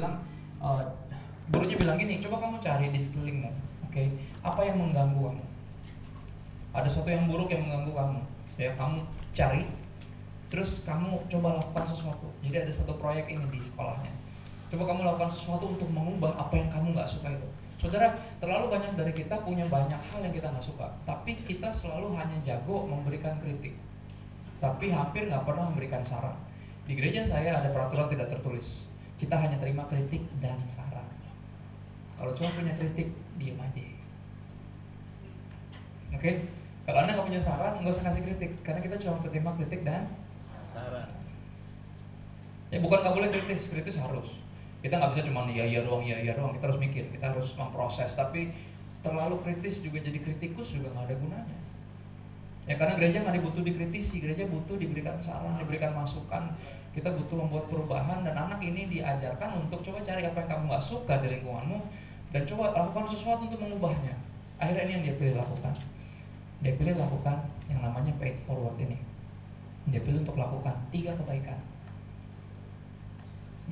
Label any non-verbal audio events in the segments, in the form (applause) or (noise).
bilang uh, gurunya bilang gini coba kamu cari di sekelilingmu oke? Okay? apa yang mengganggu kamu? Ada sesuatu yang buruk yang mengganggu kamu ya kamu cari terus kamu coba lakukan sesuatu. Jadi ada satu proyek ini di sekolahnya. Coba kamu lakukan sesuatu untuk mengubah apa yang kamu nggak suka itu. Saudara terlalu banyak dari kita punya banyak hal yang kita nggak suka tapi kita selalu hanya jago memberikan kritik. Tapi hampir nggak pernah memberikan saran. Di gereja saya ada peraturan tidak tertulis kita hanya terima kritik dan saran kalau cuma punya kritik diam aja oke okay? Kalau anda nggak punya saran, nggak usah kasih kritik, karena kita cuma menerima kritik dan saran. Ya bukan nggak boleh kritis, kritis harus. Kita nggak bisa cuma iya iya doang, iya iya doang. Kita harus mikir, kita harus memproses. Tapi terlalu kritis juga jadi kritikus juga nggak ada gunanya. Ya karena gereja nggak dibutuh dikritisi, gereja butuh diberikan saran, diberikan masukan. Kita butuh membuat perubahan dan anak ini diajarkan untuk coba cari apa yang kamu nggak suka di lingkunganmu dan coba lakukan sesuatu untuk mengubahnya. Akhirnya ini yang dia pilih lakukan dia pilih lakukan yang namanya paid forward ini dia pilih untuk lakukan tiga kebaikan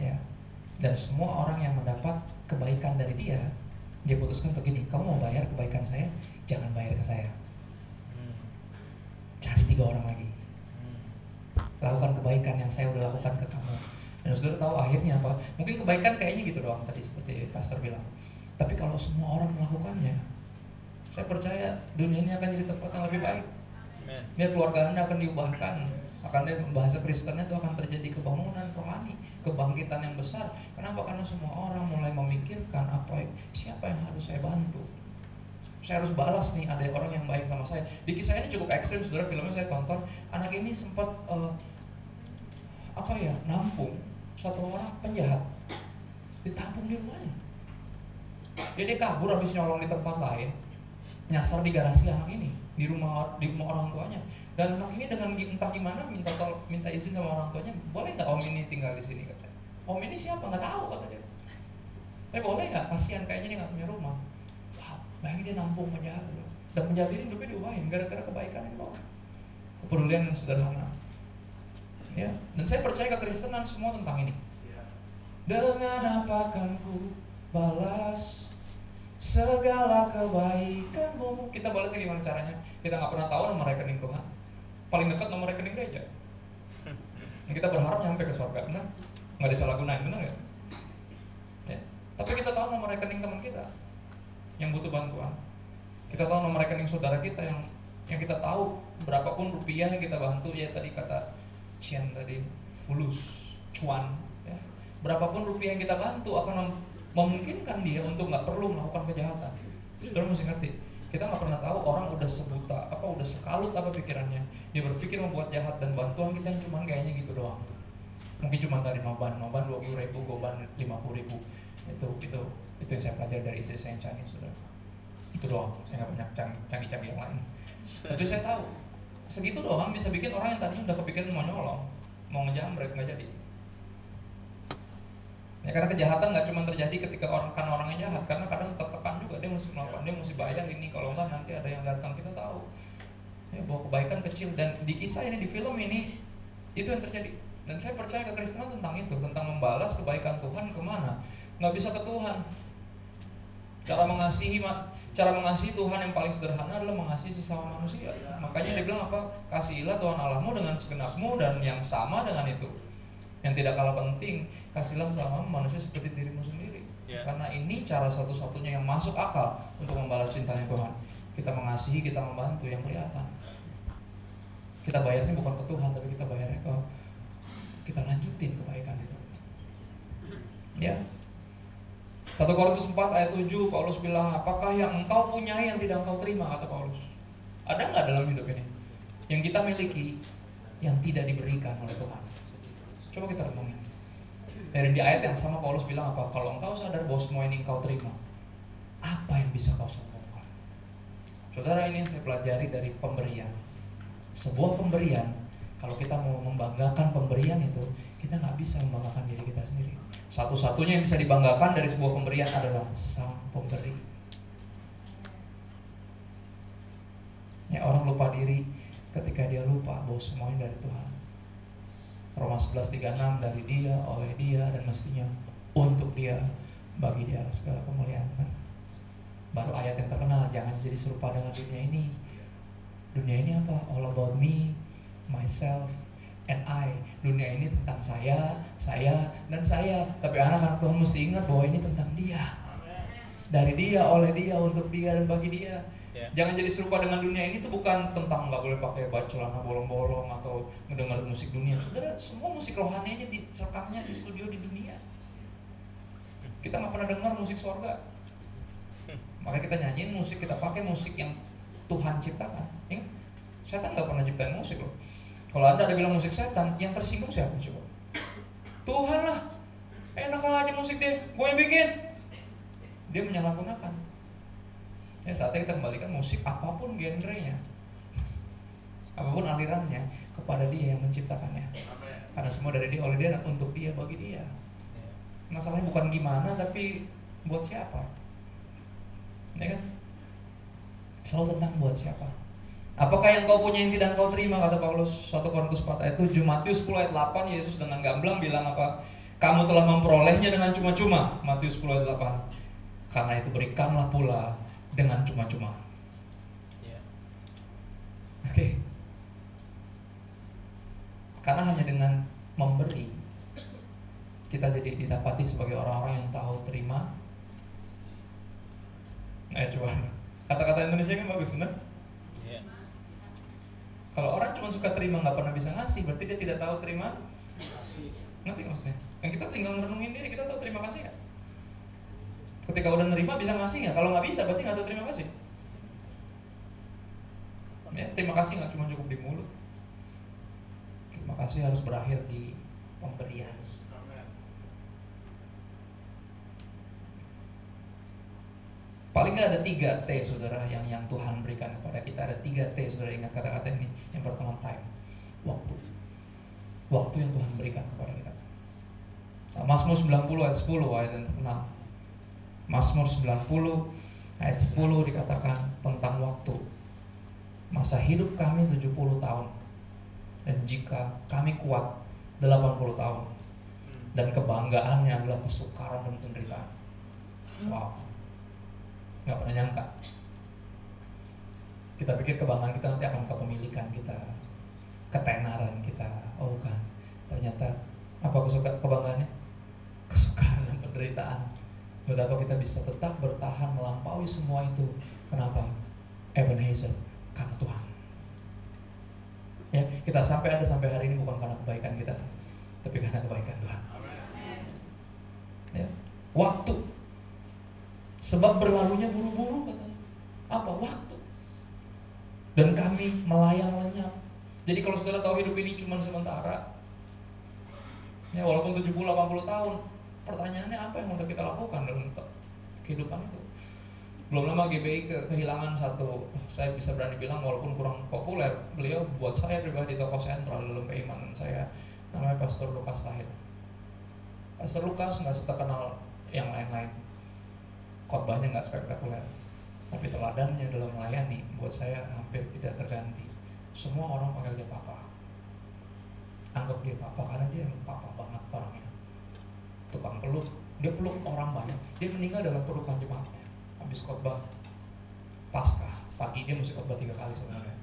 ya dan semua orang yang mendapat kebaikan dari dia dia putuskan untuk gini kamu mau bayar kebaikan saya jangan bayar ke saya hmm. cari tiga orang lagi. Lakukan kebaikan yang saya udah lakukan ke kamu dan saudara tahu akhirnya apa mungkin kebaikan kayaknya gitu doang tadi seperti pastor bilang tapi kalau semua orang melakukannya saya percaya dunia ini akan jadi tempat yang lebih baik. Biar keluarga Anda akan diubahkan. Akan bahasa Kristennya itu akan terjadi kebangunan rohani, kebangkitan yang besar. Kenapa? Karena semua orang mulai memikirkan apa siapa yang harus saya bantu. Saya harus balas nih ada orang yang baik sama saya. Di kisah ini cukup ekstrim, saudara filmnya saya tonton. Anak ini sempat uh, apa ya? Nampung satu orang penjahat. Ditampung di rumahnya. Jadi kabur habis nyolong di tempat lain. Nyasar di garasi anak ini di rumah di rumah orang tuanya. Dan anak ini dengan entah gimana minta minta izin sama orang tuanya boleh nggak om ini tinggal di sini? katanya. Om ini siapa? Nggak tahu kata dia. Eh boleh nggak? Kasihan kayaknya dia nggak punya rumah. Wah, bayangin dia nampung penjahat dan penjahat ini hidupnya diubahin gara-gara kebaikan itu kepedulian yang sederhana ya. Dan saya percaya kekristenan semua tentang ini. Iya. dengan apa akan ku balas segala kebaikanmu. Kita balasnya gimana caranya? Kita nggak pernah tahu nomor rekening Tuhan. Paling dekat nomor rekening gereja. Dan (laughs) kita berharap nyampe ke surga benar? Nggak disalahgunain benar ya? ya. Tapi kita tahu nomor rekening teman kita yang butuh bantuan. Kita tahu nomor rekening saudara kita yang yang kita tahu berapapun rupiah yang kita bantu ya tadi kata Cian tadi fulus cuan ya. berapapun rupiah yang kita bantu akan memungkinkan dia untuk nggak perlu melakukan kejahatan. Saudara mesti ngerti. Kita nggak pernah tahu orang udah sebuta apa udah sekalut apa pikirannya. Dia berpikir membuat jahat dan bantuan kita yang cuma kayaknya gitu doang. Mungkin cuma tadi noban, noban dua puluh ribu, goban lima puluh ribu. Itu itu itu yang saya pelajari dari istri saya yang canggih sudah. Itu doang. Saya nggak punya canggih-canggih yang lain. Itu saya tahu. Segitu doang bisa bikin orang yang tadinya udah kepikiran mau nyolong, mau ngejamret nggak jadi. Ya karena kejahatan nggak cuma terjadi ketika orang kan orangnya jahat, karena kadang tertekan juga dia mesti melakukan, dia mesti bayar ini kalau enggak nanti ada yang datang kita tahu. Ya bahwa kebaikan kecil dan di kisah ini di film ini itu yang terjadi. Dan saya percaya kekristenan tentang itu, tentang membalas kebaikan Tuhan ke mana? Nggak bisa ke Tuhan. Cara mengasihi cara mengasihi Tuhan yang paling sederhana adalah mengasihi sesama manusia. Makanya dia bilang apa? Kasihilah Tuhan Allahmu dengan segenapmu dan yang sama dengan itu yang tidak kalah penting kasihlah sama manusia seperti dirimu sendiri yeah. karena ini cara satu-satunya yang masuk akal untuk membalas cintanya Tuhan kita mengasihi kita membantu yang kelihatan kita bayarnya bukan ke Tuhan tapi kita bayarnya ke kita lanjutin kebaikan itu ya 1 Korintus 4 ayat 7 Paulus bilang apakah yang engkau punyai yang tidak engkau terima kata Paulus ada nggak dalam hidup ini yang kita miliki yang tidak diberikan oleh Tuhan Coba kita renungin. Dari di ayat yang sama Paulus bilang apa? Kalau engkau sadar bahwa semua ini engkau terima, apa yang bisa kau sombongkan? Saudara ini yang saya pelajari dari pemberian. Sebuah pemberian, kalau kita mau membanggakan pemberian itu, kita nggak bisa membanggakan diri kita sendiri. Satu-satunya yang bisa dibanggakan dari sebuah pemberian adalah sang pemberi. Ya orang lupa diri ketika dia lupa bahwa semuanya dari Tuhan. Roma 11:36 dari dia, oleh dia dan mestinya untuk dia bagi dia segala kemuliaan baru ayat yang terkenal jangan jadi serupa dengan dunia ini dunia ini apa all about me myself and I dunia ini tentang saya saya dan saya. Tapi anak-anak Tuhan mesti ingat bahwa ini tentang dia. Dari dia oleh dia untuk dia dan bagi dia. Yeah. jangan jadi serupa dengan dunia ini tuh bukan tentang nggak boleh pakai baju celana bolong-bolong atau mendengar musik dunia. Saudara semua musik rohani aja serekamnya di studio di dunia. Kita nggak pernah dengar musik sorga. Makanya kita nyanyiin musik, kita pakai musik yang Tuhan ciptakan. Ingat, setan nggak pernah ciptain musik loh. Kalau anda ada bilang musik setan, yang tersinggung siapa coba? Tuhan lah. Enak aja musik deh, gue yang bikin. Dia menyalahgunakan. Ya saatnya kita kembalikan musik apa pun genrenya, apa pun alirannya kepada dia yang menciptakannya. Karena semua dari dia oleh dia untuk dia bagi dia. Masalahnya bukan gimana tapi buat siapa? ya kan? Selalu tentang buat siapa. Apakah yang kau punya yang tidak kau terima kata Paulus 1 Korintus 4 ayat 7 Matius 10 ayat 8 Yesus dengan gamblang bilang apa kamu telah memperolehnya dengan cuma-cuma Matius 10 ayat 8 karena itu berikanlah pula dengan cuma-cuma yeah. oke okay. karena hanya dengan memberi kita jadi didapati sebagai orang-orang yang tahu terima Nah, coba kata-kata Indonesia kan bagus benar? Kalau orang cuma suka terima nggak pernah bisa ngasih, berarti dia tidak tahu terima. Ngerti maksudnya? Yang kita tinggal merenungin diri, kita tahu terima kasih ya. Ketika udah nerima bisa ngasih nggak? Kalau nggak bisa, berarti nggak tahu terima kasih. Ya, terima kasih nggak cuma cukup di mulut. Terima kasih harus berakhir di pemberian. Paling nggak ada tiga T saudara yang yang Tuhan berikan kepada kita ada tiga T saudara ingat kata-kata ini yang pertama time waktu waktu yang Tuhan berikan kepada kita. Nah, Mazmur 90 ayat 10 ayat yang terkenal. Mazmur 90 ayat 10 dikatakan tentang waktu. Masa hidup kami 70 tahun. Dan jika kami kuat 80 tahun. Dan kebanggaannya adalah kesukaran dan penderitaan. Wow nggak pernah nyangka. Kita pikir kebanggaan kita nanti akan kepemilikan kita ketenaran kita. Oh bukan. Ternyata apa kesuka kebanggaannya? Kesukaan dan penderitaan. Betapa kita bisa tetap bertahan melampaui semua itu. Kenapa? Ebenezer karena Tuhan. Ya kita sampai ada sampai hari ini bukan karena kebaikan kita tapi karena kebaikan Tuhan. Ya. Waktu Sebab berlalunya buru-buru katanya. Apa? Waktu. Dan kami melayang lenyap. Jadi kalau saudara tahu hidup ini cuma sementara, ya walaupun 70-80 tahun, pertanyaannya apa yang udah kita lakukan dalam kehidupan itu? Belum lama GBI ke, kehilangan satu, saya bisa berani bilang walaupun kurang populer, beliau buat saya pribadi tokoh sentral dalam keimanan saya, namanya Pastor Lukas Tahir. Pastor Lukas nggak seterkenal yang lain-lain, khotbahnya nggak spektakuler. Tapi teladannya dalam melayani buat saya hampir tidak terganti. Semua orang panggil dia papa. Anggap dia papa karena dia papa banget orangnya. Tukang peluk dia peluk orang banyak. Dia meninggal dalam pelukan jemaatnya. Habis khotbah pasca pagi dia mesti khotbah tiga kali sebenarnya.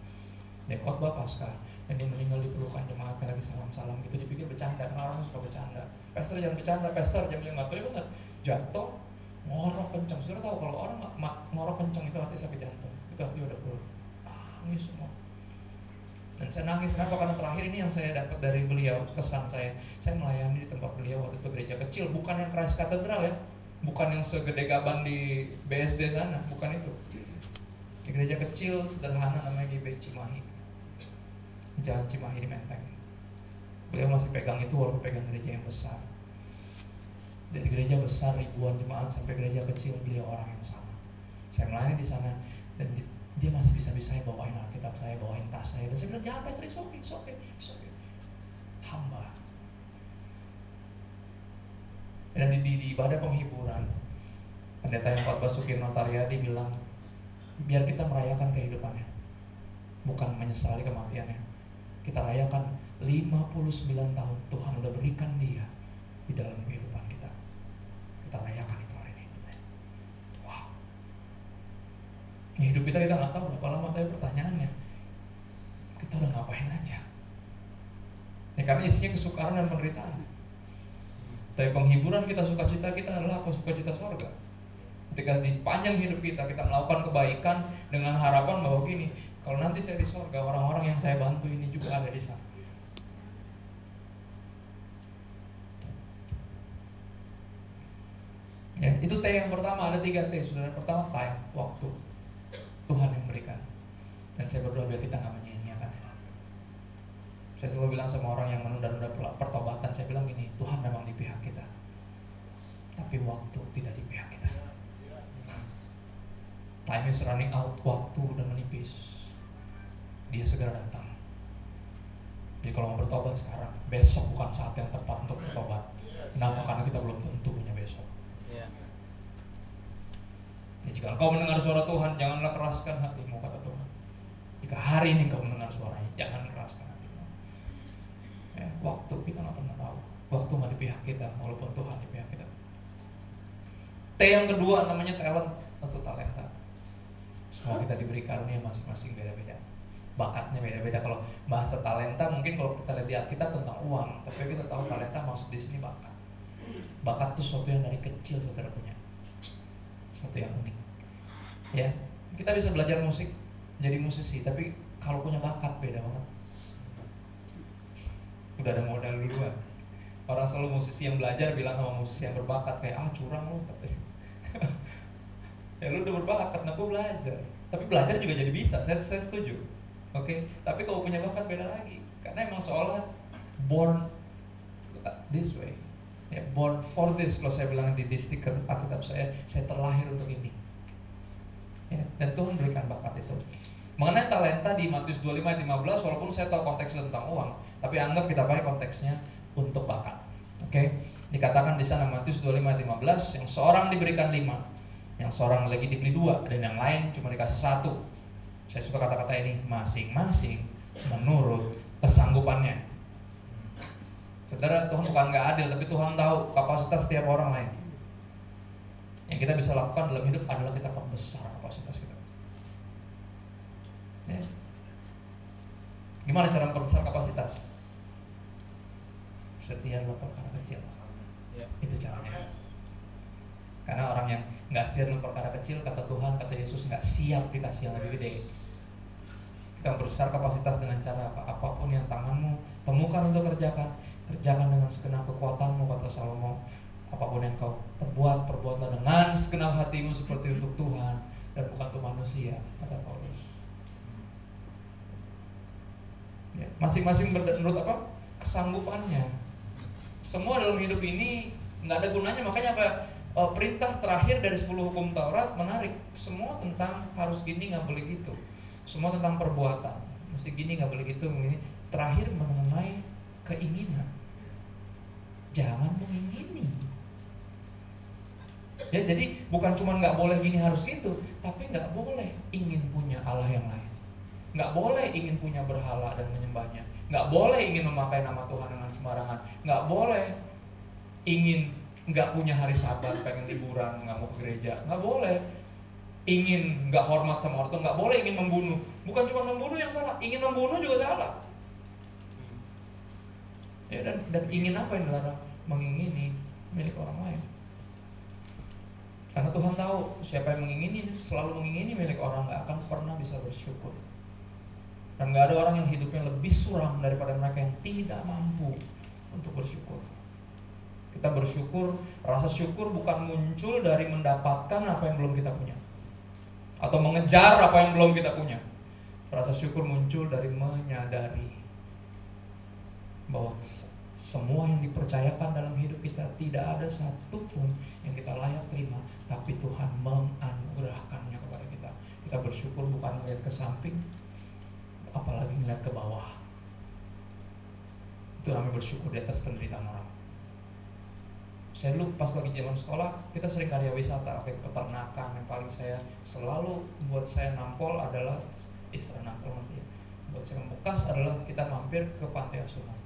Dia khotbah pasca dan dia meninggal di pelukan jemaat lagi salam-salam gitu. Dipikir bercanda. Karena orang suka bercanda. Pastor jangan bercanda. Pastor jangan nggak tahu ya benar jatuh ngorok kencang saudara tahu kalau orang ngorok kencang itu artinya sakit jantung. Itu artinya udah perlu nangis semua. Dan saya nangis kenapa karena terakhir ini yang saya dapat dari beliau kesan saya. Saya melayani di tempat beliau waktu itu gereja kecil. Bukan yang keras katedral ya. Bukan yang segede gaban di BSD sana. Bukan itu. Di gereja kecil sederhana namanya di Cimahi. Jalan Cimahi di Menteng. Beliau masih pegang itu walaupun pegang gereja yang besar dari gereja besar ribuan jemaat sampai gereja kecil beliau orang yang sama. Saya melayani di sana dan dia masih bisa bisa saya bawain alkitab saya bawain tas saya. Dan saya bilang jangan pastor it's okay it's hamba. Dan di, di, di ibadah penghiburan pendeta yang khotbah Sukirno Taryadi bilang biar kita merayakan kehidupannya bukan menyesali kematiannya. Kita rayakan 59 tahun Tuhan udah berikan dia di dalam kehidupan kita itu hari ini. Wow. Ini hidup kita kita nggak tahu berapa lama tapi pertanyaannya kita udah ngapain aja? Ya karena isinya kesukaran dan penderitaan. Tapi penghiburan kita suka cita kita adalah apa? Suka cita surga. ketika di panjang hidup kita kita melakukan kebaikan dengan harapan bahwa gini kalau nanti saya di surga orang-orang yang saya bantu ini juga ada di sana. Ya, itu T yang pertama, ada tiga T. Saudara pertama time, waktu. Tuhan yang berikan. Dan saya berdoa biar kita nggak menyia-nyiakan. Saya selalu bilang sama orang yang menunda-nunda pertobatan, saya bilang gini, Tuhan memang di pihak kita. Tapi waktu tidak di pihak kita. Time is running out, waktu udah menipis. Dia segera datang. Jadi kalau mau bertobat sekarang, besok bukan saat yang tepat untuk bertobat. Kenapa? Karena kita belum tentu punya besok. Ya, jika engkau mendengar suara Tuhan, janganlah keraskan hatimu, kata Tuhan. Jika hari ini engkau mendengar suaranya, jangan keraskan hatimu. Ya, waktu kita nggak pernah tahu. Waktu nggak di pihak kita, walaupun Tuhan di pihak kita. T yang kedua namanya talent atau talenta. Semua kita diberi karunia masing-masing beda-beda. Bakatnya beda-beda. Kalau bahasa talenta mungkin kalau kita lihat di Alkitab tentang uang, tapi kita tahu talenta maksud di sini bakat. Bakat itu sesuatu yang dari kecil saudara punya satu yang unik. Ya kita bisa belajar musik jadi musisi tapi kalau punya bakat beda banget. Udah ada modal duluan. Orang selalu musisi yang belajar bilang sama musisi yang berbakat kayak ah curang lo katanya. (laughs) Ya lu udah berbakat nah gue belajar. Tapi belajar juga jadi bisa saya, saya setuju. Oke? Okay? tapi kalau punya bakat beda lagi karena emang seolah born this way ya born for this kalau saya bilang di, di stiker Alkitab saya saya terlahir untuk ini. Ya, dan Tuhan berikan bakat itu. Mengenai talenta di Matius 25 ayat 15 walaupun saya tahu konteksnya tentang uang tapi anggap kita pakai konteksnya untuk bakat. Oke? Okay? dikatakan di sana Matius 25 ayat 15 yang seorang diberikan lima yang seorang lagi diberi dua dan yang lain cuma dikasih satu. Saya suka kata-kata ini masing-masing menurut kesanggupannya Saudara, Tuhan bukan nggak adil, tapi Tuhan tahu kapasitas setiap orang lain. Yang kita bisa lakukan dalam hidup adalah kita perbesar kapasitas kita. Ya. Gimana cara memperbesar kapasitas? Setia dalam perkara kecil. Ya. Itu caranya. Karena orang yang nggak setia dalam perkara kecil, kata Tuhan, kata Yesus nggak siap dikasih yang lebih gede. Kita memperbesar kapasitas dengan cara apa? Apa pun yang tanganmu temukan untuk kerjakan, kerjakan dengan segenap kekuatanmu kata Salomo apa pun yang kau perbuat perbuatlah dengan segenap hatimu seperti untuk Tuhan dan bukan untuk manusia kata Paulus. Ya, masing-masing menurut apa? Kesanggupannya. Semua dalam hidup ini nggak ada gunanya makanya apa e, perintah terakhir dari 10 hukum Taurat menarik. Semua tentang harus gini nggak boleh gitu semua tentang perbuatan. Mesti gini nggak boleh gitu terakhir mengenai keinginan. Jangan mengingini. Ya jadi bukan cuma nggak boleh gini harus gitu tapi nggak boleh ingin punya Allah yang lain. Nggak boleh ingin punya berhala dan menyembahnya. Nggak boleh ingin memakai nama Tuhan dengan sembarangan. Nggak boleh ingin nggak punya hari sabar pengen liburan nggak mau ke gereja. Nggak boleh ingin nggak hormat sama orang tua nggak boleh ingin membunuh bukan cuma membunuh yang salah ingin membunuh juga salah ya dan dan ingin apa yang dilarang mengingini milik orang lain. Karena Tuhan tahu siapa yang mengingini selalu mengingini milik orang nggak akan pernah bisa bersyukur. Dan nggak ada orang yang hidupnya lebih suram daripada mereka yang tidak mampu untuk bersyukur. Kita bersyukur, rasa syukur bukan muncul dari mendapatkan apa yang belum kita punya. Atau mengejar apa yang belum kita punya. Rasa syukur muncul dari menyadari bahwa semua yang dipercayakan dalam hidup kita tidak ada satupun yang kita layak terima tapi Tuhan menganugerahkannya kepada kita. Kita bersyukur bukan melihat ke samping apalagi melihat ke bawah. Itu namanya bersyukur di atas penderitaan orang saya dulu pas lagi zaman sekolah kita sering karya wisata. Oke peternakan yang paling saya selalu buat saya nampol adalah istilah nampol nanti ya buat saya membekas adalah kita mampir ke pantai asuhan.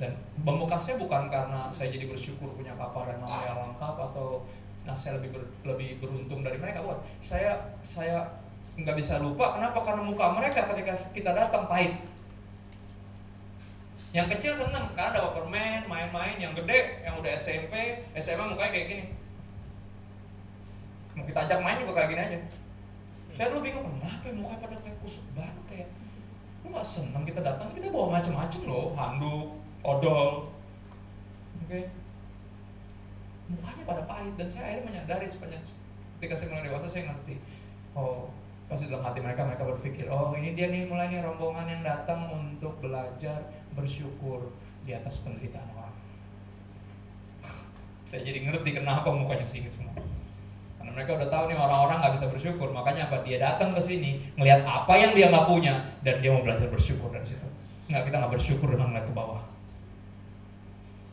Dan membekasnya bukan karena saya jadi bersyukur punya kapal dan nama yang lengkap atau nah saya lebih ber, lebih beruntung dari mereka. Buat saya saya nggak bisa lupa kenapa karena muka mereka ketika kita datang pahit yang kecil seneng karena dapat permen main-main yang gede yang udah SMP SMA mukanya kayak gini. Mau kita ajak main juga kayak gini aja. Saya dulu bingung kenapa ya mukanya pada kayak kusut banget kayak lu gak seneng kita datang kita bawa macam-macam loh. Handuk odol. Oke. Okay. mukanya pada pahit dan saya akhirnya menyadari sepanjang ketika saya mulai dewasa saya ngerti oh pasti dalam hati mereka mereka berpikir oh ini dia nih mulai nih rombongan yang datang untuk belajar bersyukur di atas penderitaan orang. Saya jadi ngerti kenapa mukanya singit semua. Karena mereka udah tahu nih orang-orang nggak bisa bersyukur. Makanya apa? Dia datang ke sini ngelihat apa yang dia nggak punya dan dia mau belajar bersyukur dari situ. Nggak kita nggak bersyukur dengan ngeliat ke bawah.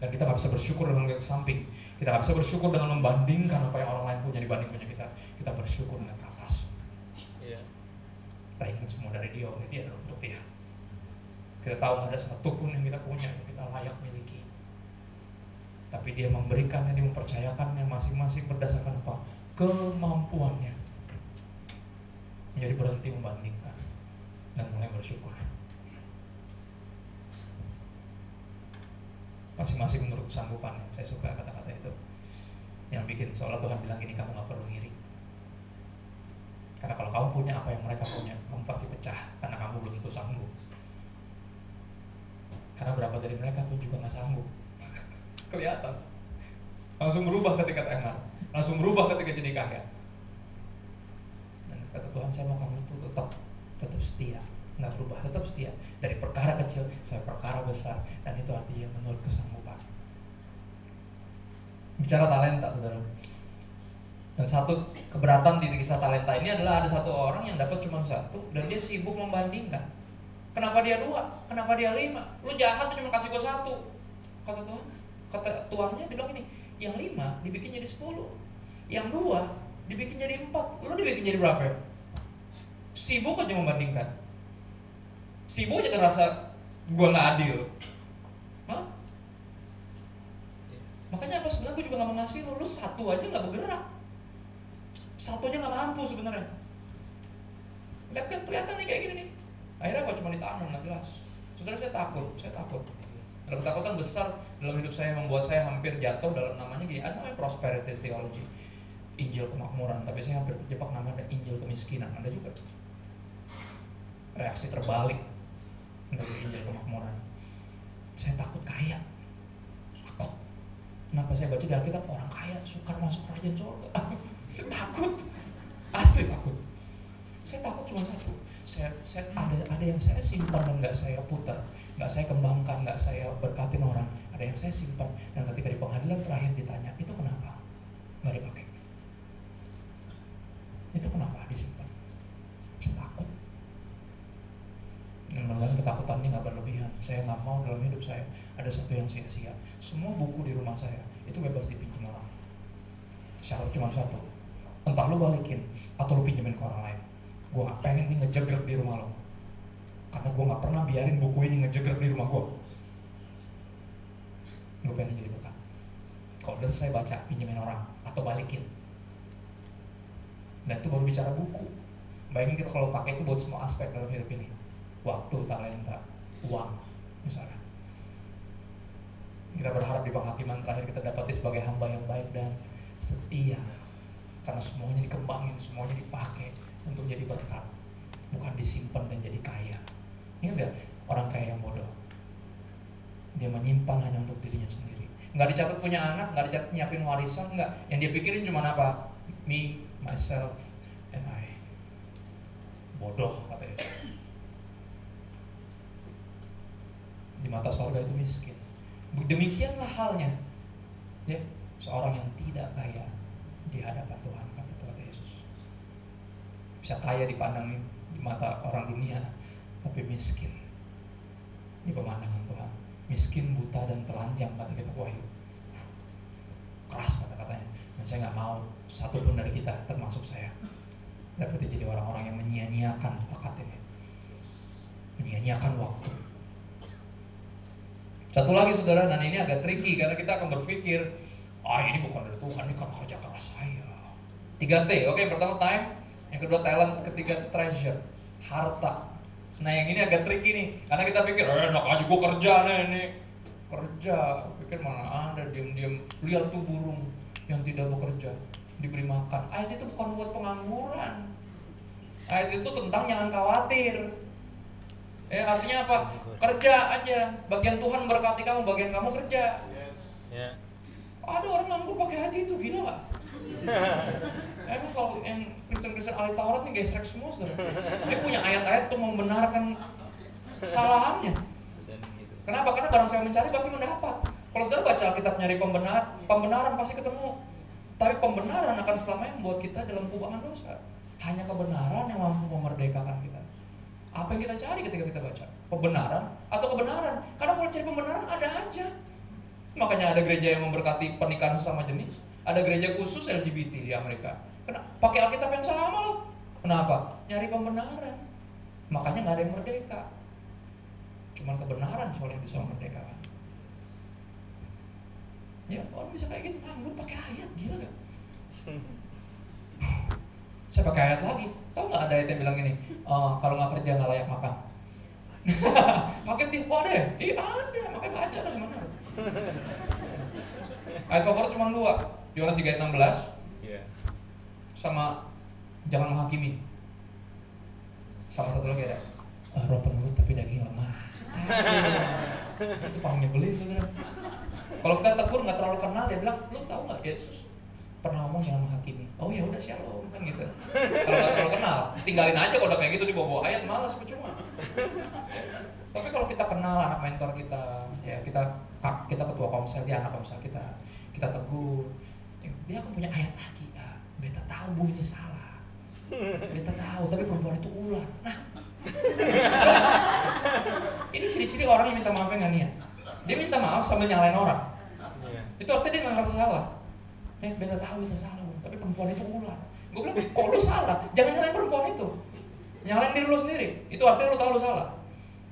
Dan kita nggak bisa bersyukur dengan ngeliat ke samping. Kita nggak bisa bersyukur dengan membandingkan apa yang orang lain punya dibanding punya kita. Kita bersyukur dengan kita ingin semua dari dia oleh dia untuk dia kita tahu ada satu pun yang kita punya yang kita layak miliki. Tapi dia memberikannya dia mempercayakannya masing-masing berdasarkan apa? Kemampuannya. Menjadi berhenti membandingkan dan mulai bersyukur. Masing-masing menurut kesanggupannya saya suka kata-kata itu. Yang bikin seolah Tuhan bilang gini kamu gak perlu ngiri. Karena kalau kamu punya apa yang mereka punya, kamu pasti pecah karena kamu belum tentu sanggup. Karena berapa dari mereka pun juga nggak sanggup. (laughs) Kelihatan. Langsung berubah ketika tenar, langsung berubah ketika jadi kaya. Dan kata Tuhan, saya mau kamu itu tetap tetap setia, nggak berubah, tetap setia. Dari perkara kecil sampai perkara besar, dan itu artinya menurut kesanggupan. Bicara talenta, saudara dan satu keberatan di kisah talenta ini adalah ada satu orang yang dapat cuma satu dan dia sibuk membandingkan. Kenapa dia dua? Kenapa dia lima? Lu jahat tuh cuma kasih gua satu. Kata Tuhan. Kata tuannya bilang ini, yang lima dibikin jadi sepuluh. Yang dua dibikin jadi empat. Lu dibikin jadi berapa ya? Sibuk aja membandingkan. Sibuk aja ngerasa gua nggak adil. Hah? Makanya apa sebenarnya gue juga gak mau ngasih lu, lu satu aja gak bergerak satunya nggak mampu sebenarnya lihat kan kelihatan nih kayak gini nih akhirnya apa cuma ditanam nggak jelas. Saudara saya takut saya takut. Ada ketakutan besar dalam hidup saya membuat saya hampir jatuh dalam namanya gini ada namanya prosperity theology. Injil kemakmuran tapi saya hampir terjebak namanya Injil kemiskinan ada juga. Reaksi terbalik dari Injil kemakmuran. Saya takut kaya. Takut. Kenapa saya baca di Alkitab orang kaya sukar masuk kerajaan surga (laughs) saya takut. Asli takut. Saya takut cuma satu saya, saya ada ada yang saya simpan dan nggak saya putar. Nggak saya kembangkan nggak saya berkatin orang. Ada yang saya simpan. Dan ketika di pengadilan terakhir ditanya itu kenapa? Nggak dipakai. Itu kenapa disimpan? Takut. Dan mudah ketakutan ini nggak berlebihan. Saya nggak mau dalam hidup saya ada satu yang sia-sia. Semua buku di rumah saya itu bebas dipinjam orang. Syarat cuma satu. Entah lu balikin atau lu pinjemin ke orang lain gue gak pengen nih ngejegrek di rumah lo. Karena gue gak pernah biarin buku ini ngejegrek di rumah gue gue pengen jadi bukan kalau udah saya baca pinjemin orang atau balikin. Dan itu baru bicara buku. Bayangin kita kalau pakai itu buat semua aspek dalam hidup ini. Waktu, talenta, uang misalnya. Kita berharap di penghakiman terakhir kita dapati sebagai hamba yang baik dan setia. Karena semuanya dikembangin semuanya dipakai untuk jadi berkat bukan disimpan dan jadi kaya. Ini enggak orang kaya yang bodoh. Dia menyimpan hanya untuk dirinya sendiri. Nggak dicatat punya anak nggak dicatat nyiapin warisan nggak. Yang dia pikirin cuma apa? Me myself and I. Bodoh katanya di mata sorga itu miskin. Demikianlah halnya. Ya seorang yang tidak kaya di hadapan Tuhan bisa kaya dipandang di mata orang dunia tapi miskin. Ini pemandangan Tuhan. Miskin buta dan telanjang kata kita wahyu. Keras kata-katanya dan saya nggak mau satu pun dari kita termasuk saya dapat jadi orang-orang yang menyia-nyiakan bakat ini. Menyia-nyiakan waktu. Satu lagi saudara dan ini agak tricky karena kita akan berpikir ah ini bukan dari Tuhan ini kan kerja keras saya. 3 T, oke yang pertama time, yang kedua talent, ketiga treasure, harta. Nah yang ini agak tricky nih, karena kita pikir, eh enak aja gue kerja nih, ini kerja, pikir mana ada diam-diam lihat tuh burung yang tidak bekerja diberi makan. Ayat itu bukan buat pengangguran. Ayat itu tentang jangan khawatir. Ya, artinya apa? Kerja aja. Bagian Tuhan berkati kamu, bagian kamu kerja. Yes. Yeah. Ada orang nganggur pakai hati itu gila gak? (laughs) Emang kalau yang Kristen-Kristen ahli Taurat nih gesrek semua saudara. Dia punya ayat-ayat untuk membenarkan kesalahannya. Kenapa? Karena barang saya mencari pasti mendapat. Kalau saudara baca Alkitab nyari pembenar, pembenaran pasti ketemu. Tapi pembenaran akan selamanya membuat kita dalam kubangan dosa. Hanya kebenaran yang mampu memerdekakan kita. Apa yang kita cari ketika kita baca? Pembenaran atau kebenaran? Karena kalau cari pembenaran ada aja. Makanya ada gereja yang memberkati pernikahan sesama jenis. Ada gereja khusus LGBT di Amerika. Pakai Alkitab yang sama loh. Kenapa? Nyari pembenaran. Makanya nggak ada yang merdeka. Cuman kebenaran soalnya bisa memerdekakan. Ya, orang bisa kayak gitu, nganggur pakai ayat, gila gak? (laughs) Saya pakai ayat lagi, Tahu nggak ada yang bilang gini, oh, kalau nggak kerja nggak layak makan. (laughs) Pakai dia, oh ada ya? Iya ada, makanya baca dong gimana. (laughs) Ayat favorit cuma dua, Yohanes 3 ayat 16 yeah. Sama jangan menghakimi. Sama satu lagi ada, oh, roh penurut tapi daging lemah. itu paling nyebelin sebenarnya. Kalau kita tegur nggak terlalu kenal, dia bilang, lu tahu nggak Yesus pernah ngomong jangan menghakimi oh ya udah shalom kan gitu kalau nggak terlalu kenal tinggalin aja kalau udah kayak gitu di bawah ayat malas percuma tapi kalau kita kenal anak mentor kita ya kita kita ketua komsel dia anak komsel kita kita tegur dia akan punya ayat lagi beta tahu bu ini salah. Beta tahu tapi perempuan itu ular. Nah. Ini ciri-ciri orang yang minta maaf nggak niat dia minta maaf sambil nyalain orang. Iya. itu artinya dia nggak ngerasa salah. Eh beta tahu itu salah tapi perempuan itu ular. Gue bilang kok lu salah? Jangan nyalain perempuan itu. Nyalain diri lu sendiri. Itu artinya lu tahu lu salah.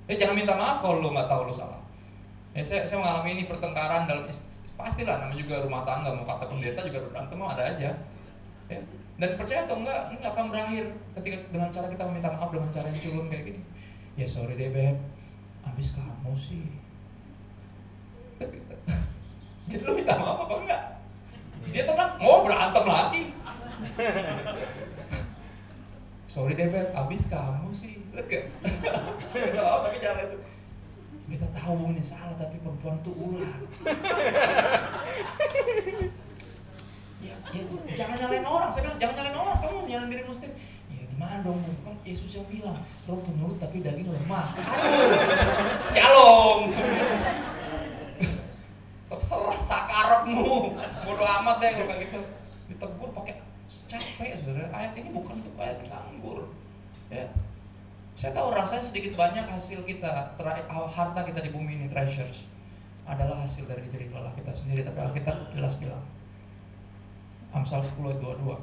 Eh jangan minta maaf kalau lu nggak tahu lu salah. Eh saya, saya mengalami ini pertengkaran dalam pastilah namanya juga rumah tangga mau kata pendeta juga berantem ada aja ya. dan percaya atau enggak ini akan berakhir ketika dengan cara kita meminta maaf dengan cara yang culun kayak gini. Ya sorry deh beb. Habis kamu sih. (laughs) Jadi lu minta maaf apa enggak? Dia tenang mau berantem lagi. (laughs) Sorry deh Beb, abis kamu sih. Lega (laughs) saya tahu tapi jangan itu. Kita tahu ini salah tapi perempuan tuh ular ya, ya jangan nyalain orang. Saya bilang jangan nyalain orang kamu nyalain diri muslim. Ya gimana dong? Kan Yesus yang bilang roh penurut tapi daging lemah. Aduh. Shalom terserah sakarepmu. Bodoh amat deh kalau kayak gitu. Ditegur pakai capek saudara ayat ini bukan untuk ayat nganggur. Ya. Saya tahu rasanya sedikit banyak hasil kita harta kita di bumi ini treasures adalah hasil dari jerih lelah kita sendiri. Tapi Alkitab jelas bilang Amsal 10 ayat 22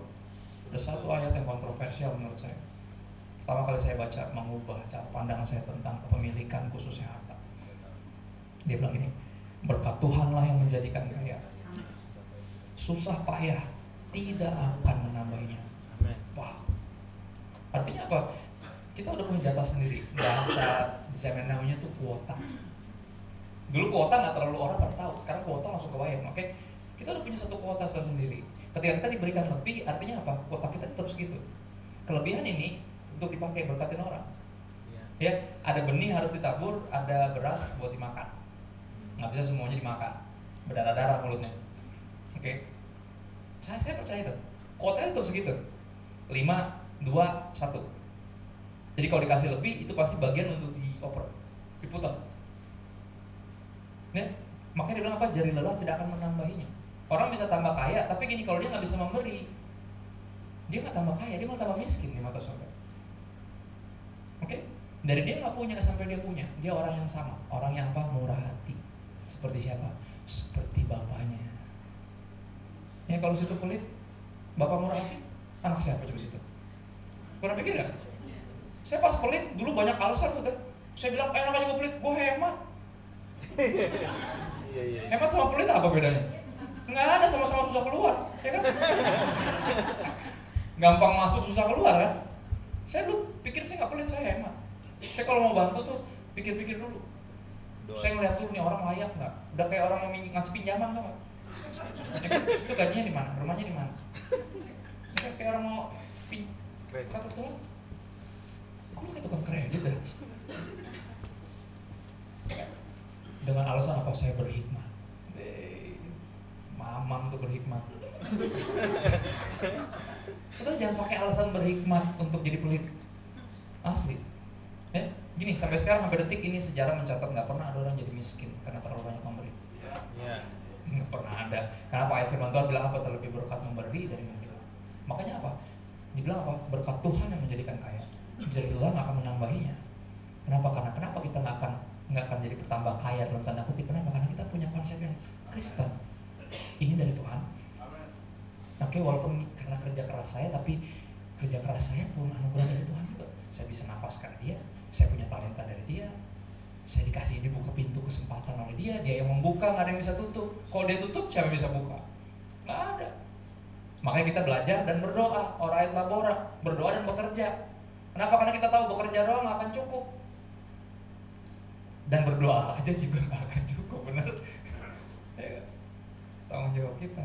ada satu ayat yang kontroversial menurut saya pertama kali saya baca mengubah cara pandangan saya tentang kepemilikan khususnya harta dia bilang gini Berkat Tuhanlah yang menjadikan kaya. Susah payah tidak akan menambahnya. Wow. Artinya apa? Kita udah punya jatah sendiri. Bahasa zaman namanya tuh kuota. Dulu kuota nggak terlalu orang pada tahu. Sekarang kuota langsung kebayang. Oke, kita udah punya satu kuota sendiri. Ketika kita diberikan lebih, artinya apa? Kuota kita tetap segitu. Kelebihan ini untuk dipakai berkatin orang. Ya, ada benih harus ditabur, ada beras buat dimakan. Nggak bisa semuanya dimakan. Berdarah-darah mulutnya. Oke? Okay? saya saya percaya itu. Kuotanya tetap segitu. Lima dua satu. Jadi kalau dikasih lebih itu pasti bagian untuk dioper diputar. Ya? Makanya dia bilang apa? Jari lelah tidak akan menambahinya orang bisa tambah kaya tapi gini kalau dia nggak bisa memberi dia nggak tambah kaya dia malah tambah miskin di mata surga oke okay? dari dia nggak punya sampai dia punya dia orang yang sama orang yang apa murah hati seperti siapa? Seperti bapaknya. Ya kalau situ pelit, bapak murah hati, anak siapa coba situ? Pernah pikir gak? Saya pas pelit dulu banyak alasan sudah. Saya bilang eh, enak aja gue pelit, gue hemat. (laughs) Iya, iya. Hemat sama pelit apa bedanya? Nggak ada sama-sama susah keluar ya kan? Gampang masuk susah keluar kan? Saya dulu pikir saya nggak pelit saya emang saya kalau mau bantu tuh pikir-pikir dulu. Doa. saya ngeliat dulu nih orang layak nggak? Udah kayak orang mau ngasih pinjaman tuh nggak? Ya kan? itu gajinya di mana? Rumahnya di mana? Ya kan? kayak orang mau pin kata tuh kok lu kayak tukang kredit dah dengan alasan apa? Saya berhikmat mamam tuh berhikmat. Saudara jangan pakai alasan berhikmat untuk jadi pelit. Asli. Ya gini sampai sekarang sampai detik ini sejarah mencatat nggak pernah ada orang jadi miskin karena terlalu banyak memberi. Ya. nggak pernah ada. Kenapa ayat firman Tuhan bilang apa? Terlebih berkat memberi dari memberi. Makanya apa? Dibilang apa? Berkat Tuhan yang menjadikan kaya. Jadi Allah nggak akan menambahinya. Kenapa? Karena kenapa kita nggak akan nggak akan jadi bertambah kaya dalam tanda kutip? Kenapa? Karena kita punya konsep yang Kristen ini dari Tuhan. Oke walaupun karena kerja keras saya tapi kerja keras saya pun anugerah dari Tuhan juga. Saya bisa nafas karena dia saya punya talenta dari dia saya dikasih dibuka pintu kesempatan oleh dia dia yang membuka nggak ada yang bisa tutup. Kalau dia tutup siapa bisa buka? Nggak ada. Makanya kita belajar dan berdoa orang labora berdoa dan bekerja. Kenapa? Karena kita tahu bekerja doang nggak akan cukup. Dan berdoa aja juga nggak akan cukup benar tanggung jawab kita.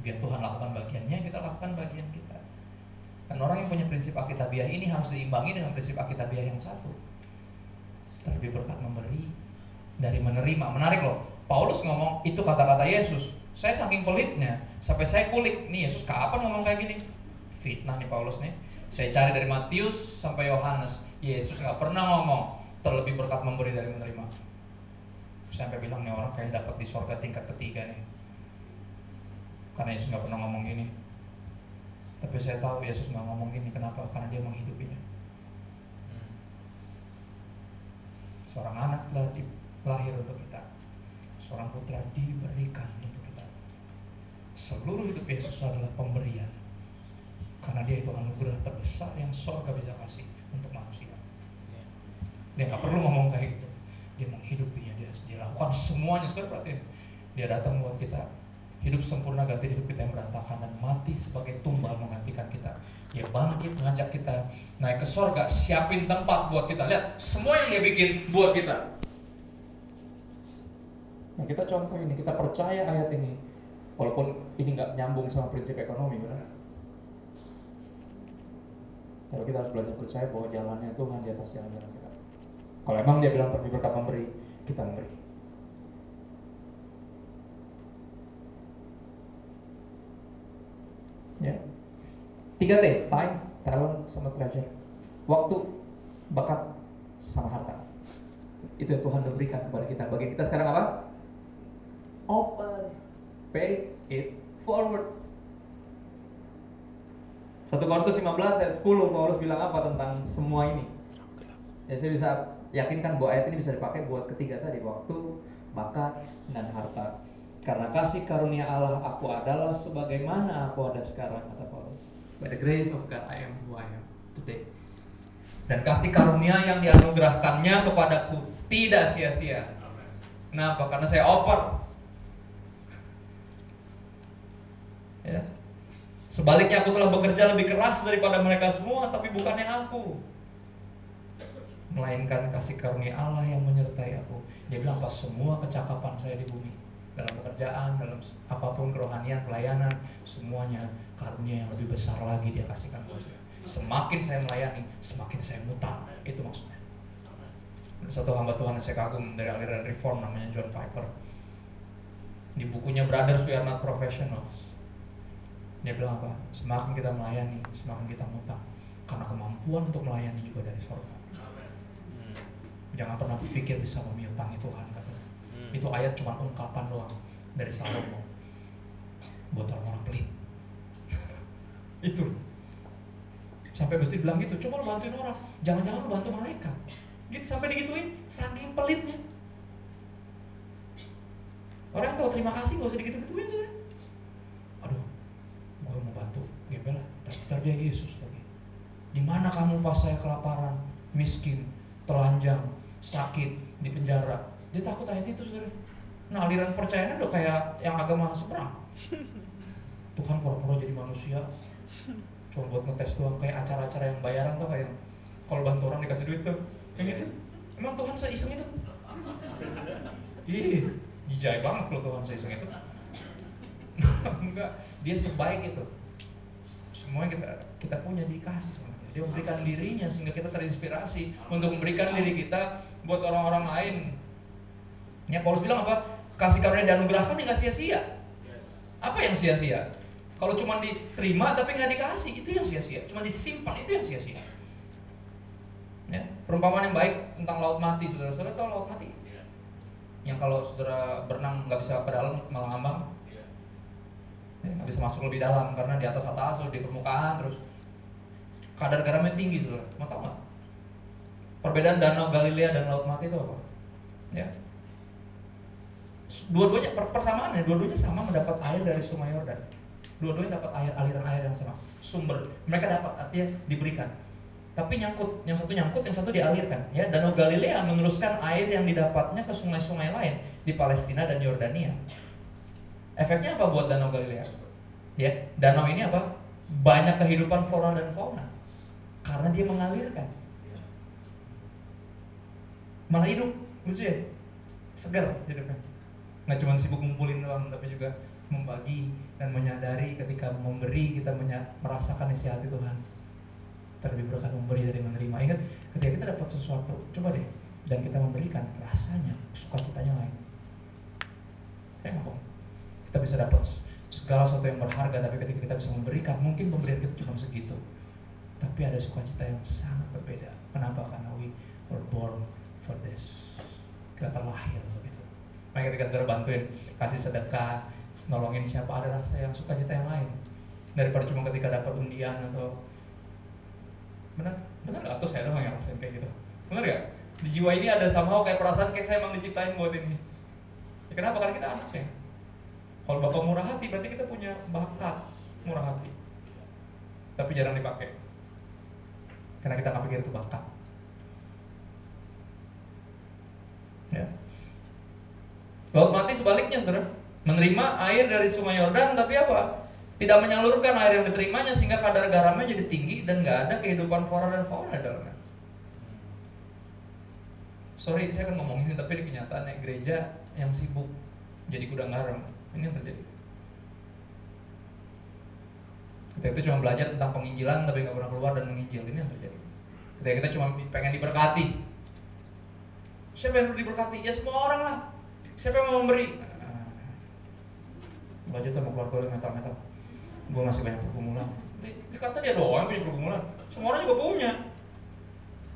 Biar Tuhan lakukan bagiannya kita lakukan bagian kita. Dan orang yang punya prinsip akitabiah ini harus diimbangi dengan prinsip akitabiah yang satu. Terlebih berkat memberi dari menerima. Menarik loh. Paulus ngomong itu kata-kata Yesus. Saya saking pelitnya sampai saya kulik nih Yesus kapan ngomong kayak gini? Fitnah nih Paulus nih. Saya cari dari Matius sampai Yohanes. Yesus nggak pernah ngomong terlebih berkat memberi dari menerima sampai bilang nih orang kayak dapat di sorga tingkat ketiga nih. Karena Yesus nggak pernah ngomong gini. Tapi saya tahu Yesus nggak ngomong gini kenapa? Karena dia menghidupinya. Seorang anak lahir untuk kita. Seorang putra diberikan untuk kita. Seluruh hidup Yesus adalah pemberian. Karena dia itu anugerah terbesar yang sorga bisa kasih untuk manusia. Dia nggak perlu ngomong kayak gitu dia menghidupinya dia dia lakukan semuanya. Sudah berarti dia datang buat kita. Hidup sempurna ganti hidup kita yang berantakan dan mati sebagai tumbal menggantikan kita. Dia bangkit mengajak kita naik ke sorga siapin tempat buat kita. Lihat semua yang dia bikin buat kita. Nah kita contoh ini kita percaya ayat ini. Walaupun ini nggak nyambung sama prinsip ekonomi benar? Tapi kita harus belajar percaya bahwa jalannya Tuhan di atas jalan-jalan kita. Kalau emang dia bilang pergi berkat memberi, kita memberi. Ya. Tiga T, time, talent, sama treasure. Waktu, bakat, sama harta. Itu yang Tuhan berikan kepada kita. Bagi kita sekarang apa? Open. Pay it forward. 1 Korintus 15 ayat 10 Paulus bilang apa tentang semua ini? Ya saya bisa yakinkan bahwa ayat ini bisa dipakai buat ketiga tadi waktu, bakat, dan harta. Karena kasih karunia Allah aku adalah sebagaimana aku ada sekarang kata. By the grace of God I am who I am today. Dan kasih karunia yang dianugerahkannya kepadaku tidak sia-sia. Kenapa? Karena saya oper. Ya. Sebaliknya aku telah bekerja lebih keras daripada mereka semua, tapi bukannya aku melainkan kasih karunia Allah yang menyertai aku. Dia bilang pas semua kecakapan saya di bumi dalam pekerjaan, dalam apa pun kerohanian, pelayanan, semuanya karunia yang lebih besar lagi dia kasihkan buat saya. Semakin saya melayani, semakin saya mutang. Itu maksudnya. Satu hamba Tuhan yang saya kagum dari aliran reform namanya John Piper. Di bukunya Brothers We Are Not Professionals. Dia bilang apa? Semakin kita melayani, semakin kita mutang. Karena kemampuan untuk melayani juga dari surga jangan pernah berpikir bisa memiutangi Tuhan hmm. itu ayat cuma ungkapan doang dari Salomo. Buat orang-orang pelit. (laughs) Itu. Sampai mesti bilang gitu coba lo bantuin orang. Jangan-jangan lo bantu malaikat. Gitu sampai digituin saking pelitnya. Orang tahu terima kasih gak usah digitu-gituin sih aduh gue mau bantu. Gembel lah tapi dia Yesus lagi. Di mana kamu pas saya kelaparan miskin telanjang sakit di penjara dia takut ayat itu saudara Nah aliran percayaan udah kayak yang agama seberang. Tuhan pura-pura jadi manusia, cuma buat ngetes doang kayak acara-acara yang bayaran tuh kayak kalau bantu orang dikasih duit tuh, yang gitu. Emang Tuhan seiseng itu? Ih, jijai banget kalau Tuhan seiseng itu. (laughs) Enggak, dia sebaik itu. Semua kita kita punya dikasih sebenarnya. Dia memberikan dirinya sehingga kita terinspirasi untuk memberikan diri kita buat orang-orang lain. Ya Paulus bilang apa? Kasih karunia dan anugerah kan nggak sia-sia. Apa yang sia-sia? Kalau cuma diterima tapi nggak dikasih, itu yang sia-sia. Cuma disimpan itu yang sia-sia. Ya, perumpamaan yang baik tentang laut mati, saudara-saudara tahu laut mati? Ya. Yang kalau saudara berenang nggak bisa ke dalam malah ngambang, ya. ya, nggak bisa masuk lebih dalam karena di atas atas, di permukaan terus kadar garamnya tinggi, saudara. Mau tahu nggak? Perbedaan danau Galilea dan laut mati itu apa? Ya, dua-duanya persamaannya dua-duanya sama mendapat air dari sungai Yordan. Dua-duanya dapat air aliran air yang sama sumber. Mereka dapat artinya diberikan. Tapi nyangkut yang satu nyangkut yang satu dialirkan ya. Danau Galilea meneruskan air yang didapatnya ke sungai-sungai lain di Palestina dan Yordania. Efeknya apa buat danau Galilea? Ya danau ini apa? Banyak kehidupan flora dan fauna. Karena dia mengalirkan. Malah hidup lucu ya. Segar hidupnya nggak cuma sibuk ngumpulin doang tapi juga membagi dan menyadari ketika memberi kita merasakan isi hati Tuhan. Terlebih berkat memberi dari menerima. Ingat ketika kita dapat sesuatu coba deh dan kita memberikan rasanya sukacitanya lain. Kayak apa? Kita bisa dapat segala sesuatu yang berharga tapi ketika kita bisa memberikan mungkin pemberian kita cuma segitu. Tapi ada sukacita yang sangat berbeda. Kenapa? Karena we were born for this. Kita terlahir makanya ketika saudara bantuin kasih sedekah nolongin siapa ada rasa yang suka cita yang lain. Daripada cuma ketika dapat undian atau benar? Benar gak atau saya doang yang rasain kayak gitu? Benar gak di jiwa ini ada sama kayak perasaan kayak saya emang diciptain buat ini. Ya kenapa? Karena kita anaknya kalau bapak murah hati berarti kita punya bakat murah hati. Tapi jarang dipakai. Karena kita nggak pikir itu bakat ya laut mati sebaliknya saudara menerima air dari sungai Yordan tapi apa? Tidak menyalurkan air yang diterimanya sehingga kadar garamnya jadi tinggi dan nggak ada kehidupan flora dan fauna dalamnya. Sorry, saya akan ngomong ini tapi di kenyataannya gereja yang sibuk jadi gudang garam ini yang terjadi. Kita itu cuma belajar tentang penginjilan tapi nggak pernah keluar dan menginjil ini yang terjadi. Ketika kita cuma pengen diberkati, siapa yang perlu diberkati? Ya semua orang lah. Siapa yang mau memberi? baju tuh mau keluar keluar metal metal gue masih banyak pergumulan. Dikata dia doang yang punya pergumulan. Semua orang juga punya.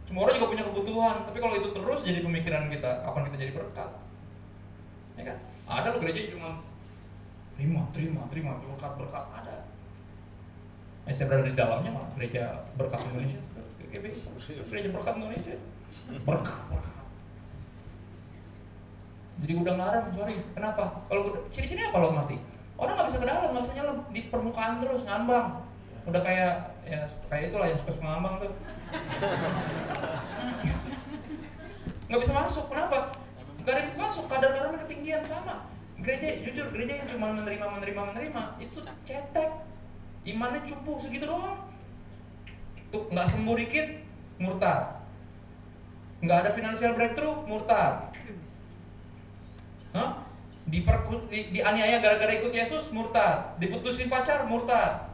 Semua orang juga punya kebutuhan. Tapi kalau itu terus jadi pemikiran kita kapan kita jadi berkat? Ya kan? Ada lo gereja cuma terima terima terima berkat berkat ada. Eh, saya berada di dalamnya malah gereja berkat Indonesia? Gereja berkat Indonesia. Berkat berkat jadi gudang garam sorry. Kenapa? Kalau ciri-cirinya apa lo mati? Orang nggak bisa ke dalam nggak bisa nyelam. Di permukaan terus ngambang. Udah kayak ya kayak itulah yang suka suka ngambang tuh. Nggak bisa masuk kenapa? Nggak ada bisa masuk kadar garamnya ketinggian sama. Gereja jujur gereja yang cuma menerima menerima menerima itu cetek. Imannya cupu segitu doang. Tuh nggak sembuh dikit murtad. Nggak ada financial breakthrough murtad Hah? diperku, di, dianiaya gara-gara ikut Yesus murtad. Diputusin pacar murtad.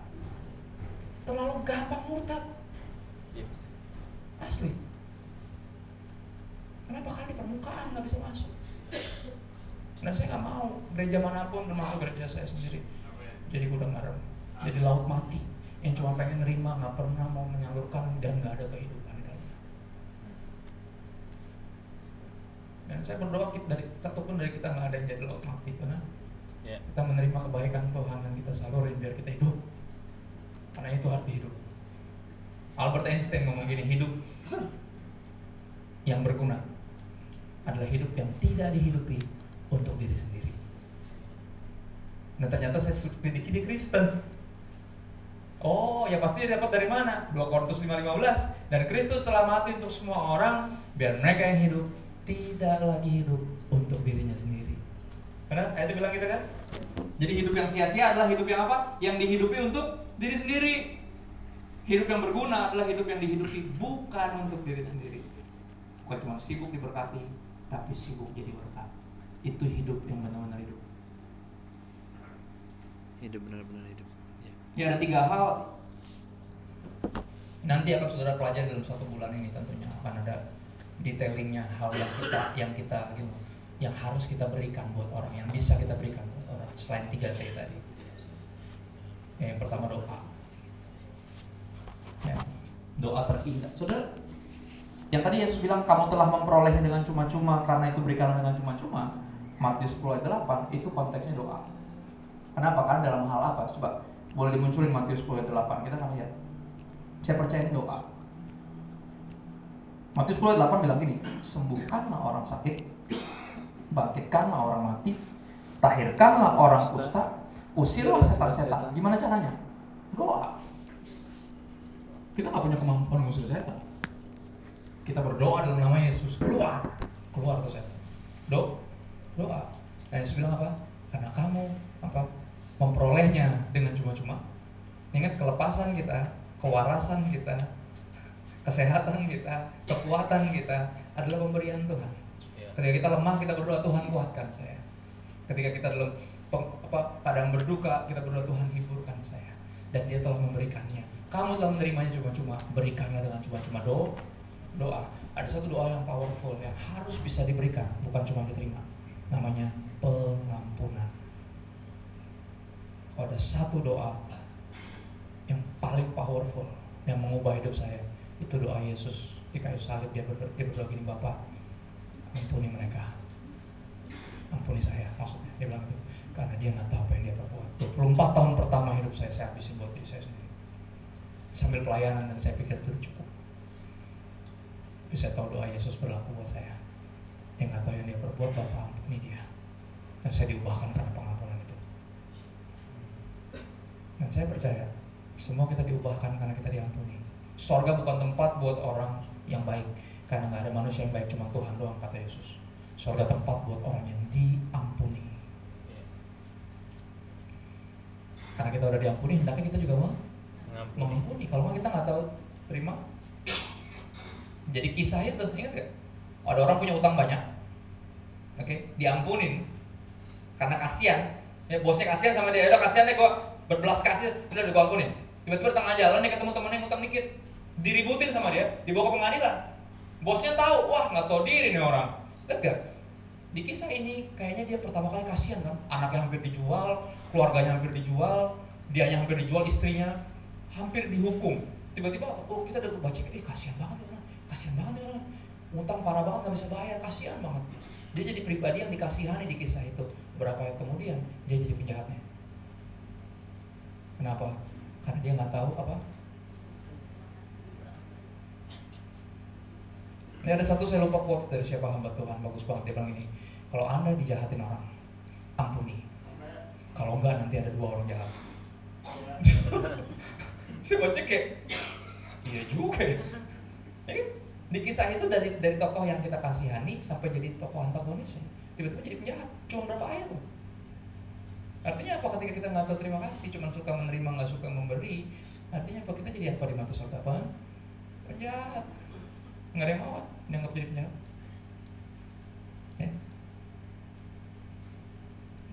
Terlalu gampang murtad. Asli. Kenapa kan di permukaan nggak bisa masuk? Dan saya nggak mau gereja mana pun termasuk gereja saya sendiri jadi gudang garam jadi laut mati. Yang cuma pengen nerima nggak pernah mau menyalurkan dan nggak ada kehidupan Dan saya berdoa kita dari satu pun dari kita nggak ada yang jadi laut mati karena yeah. kita menerima kebaikan Tuhan dan kita salurin biar kita hidup. Karena itu arti hidup. Albert Einstein ngomong gini, hidup yang berguna adalah hidup yang tidak dihidupi untuk diri sendiri. Nah ternyata saya sedikit di Kristen. Oh, ya pasti dapat dari mana? 2 Korintus 5:15 dan Kristus telah mati untuk semua orang biar mereka yang hidup tidak lagi hidup untuk dirinya sendiri, Benar? Ayat bilang gitu kan? Jadi hidup yang sia-sia adalah hidup yang apa? Yang dihidupi untuk diri sendiri. Hidup yang berguna adalah hidup yang dihidupi bukan untuk diri sendiri. Bukan cuma sibuk diberkati, tapi sibuk jadi berkat. Itu hidup yang benar-benar hidup. Hidup benar-benar hidup. Ya. Ya ada tiga hal nanti akan saudara pelajari dalam satu bulan ini tentunya akan ada detailingnya hal yang kita yang kita gitu yang harus kita berikan buat orang yang bisa kita berikan buat orang selain tiga T tadi. Ya, yang pertama doa. Ya, doa terindah. Saudara, yang tadi Yesus bilang kamu telah memperolehnya dengan cuma-cuma karena itu berikanlah dengan cuma-cuma. Matius 10 ayat 8 itu konteksnya doa. Kenapa? Karena dalam hal apa? Coba boleh dimunculin Matius 10 ayat 8. Kita akan lihat. Saya percaya ini doa. Matius 10 ayat 8 bilang gini, sembuhkanlah orang sakit, bangkitkanlah orang mati, tahirkanlah orang kusta, usirlah setan-setan. Gimana caranya? Doa. Kita nggak punya kemampuan mengusir setan. Kita berdoa dalam nama Yesus keluar, keluar tuh setan. Do, doa. Dan Yesus bilang apa? Karena kamu apa memperolehnya dengan cuma-cuma. Ingat kelepasan kita, kewarasan kita, kesehatan kita, kekuatan kita adalah pemberian Tuhan. Ya. Ketika kita lemah, kita berdoa Tuhan kuatkan saya. Ketika kita dalam apa kadang berduka, kita berdoa Tuhan hiburkan saya. Dan Dia telah memberikannya. Kamu telah menerimanya cuma-cuma, berikanlah dengan cuma-cuma do doa. Ada satu doa yang powerful yang harus bisa diberikan, bukan cuma diterima. Namanya pengampunan. Kalau ada satu doa yang paling powerful yang mengubah hidup saya, itu doa Yesus di kayu salib dia berdoa, dia berdoa gini Bapak ampuni mereka. Ampuni saya maksudnya. Dia bilang itu karena dia nggak tahu apa yang dia perbuat. 24 tahun pertama hidup saya saya habisin buat diri saya sendiri. Sambil pelayanan dan saya pikir itu cukup. Tapi saya tahu doa Yesus berlaku buat saya. Dia nggak tahu yang dia perbuat Bapak ampuni dia. Dan saya diubahkan karena pengampunan itu. Dan saya percaya semua kita diubahkan karena kita diampuni Sorga bukan tempat buat orang yang baik karena nggak ada manusia yang baik cuma Tuhan doang kata Yesus. Sorga tempat buat orang yang diampuni. Karena kita udah diampuni, hendaknya kita juga mau Mengampuni. mengampuni. Kalau nggak kita nggak tahu terima. Jadi kisah itu ingat gak? Ada orang punya utang banyak, oke, diampunin karena kasihan. Ya bosnya kasihan sama dia, udah kasihan deh gua berbelas kasih, udah udah gua ampunin. Tiba-tiba tengah jalan nih ketemu temennya diributin sama dia, dibawa ke pengadilan. Bosnya tahu, wah nggak tahu diri nih orang. Lihat gak? Di kisah ini kayaknya dia pertama kali kasihan kan, anaknya hampir dijual, keluarganya hampir dijual, dianya hampir dijual, istrinya hampir dihukum. Tiba-tiba, oh kita udah baca, eh kasihan banget orang, kasihan banget orang, utang parah banget nggak bisa bayar, kasihan banget. Dia jadi pribadi yang dikasihani di kisah itu. Berapa ayat kemudian dia jadi penjahatnya. Kenapa? Karena dia nggak tahu apa. Ini ada satu saya lupa quotes dari siapa hamba Tuhan bagus banget dia bilang ini. Kalau anda dijahatin orang, ampuni. Kalau enggak nanti ada dua orang jahat. (laughs) saya baca kayak iya juga ya. Ya? Di kisah itu dari dari tokoh yang kita kasihani sampai jadi tokoh antagonis. Tiba-tiba jadi penjahat. Cuma berapa ayat. Artinya apa ketika kita nggak tahu terima kasih, cuma suka menerima nggak suka memberi, artinya apa kita jadi apa di mata apa? Penjahat. Nggak ada yang mau dianggap jadi penjahat. Ya.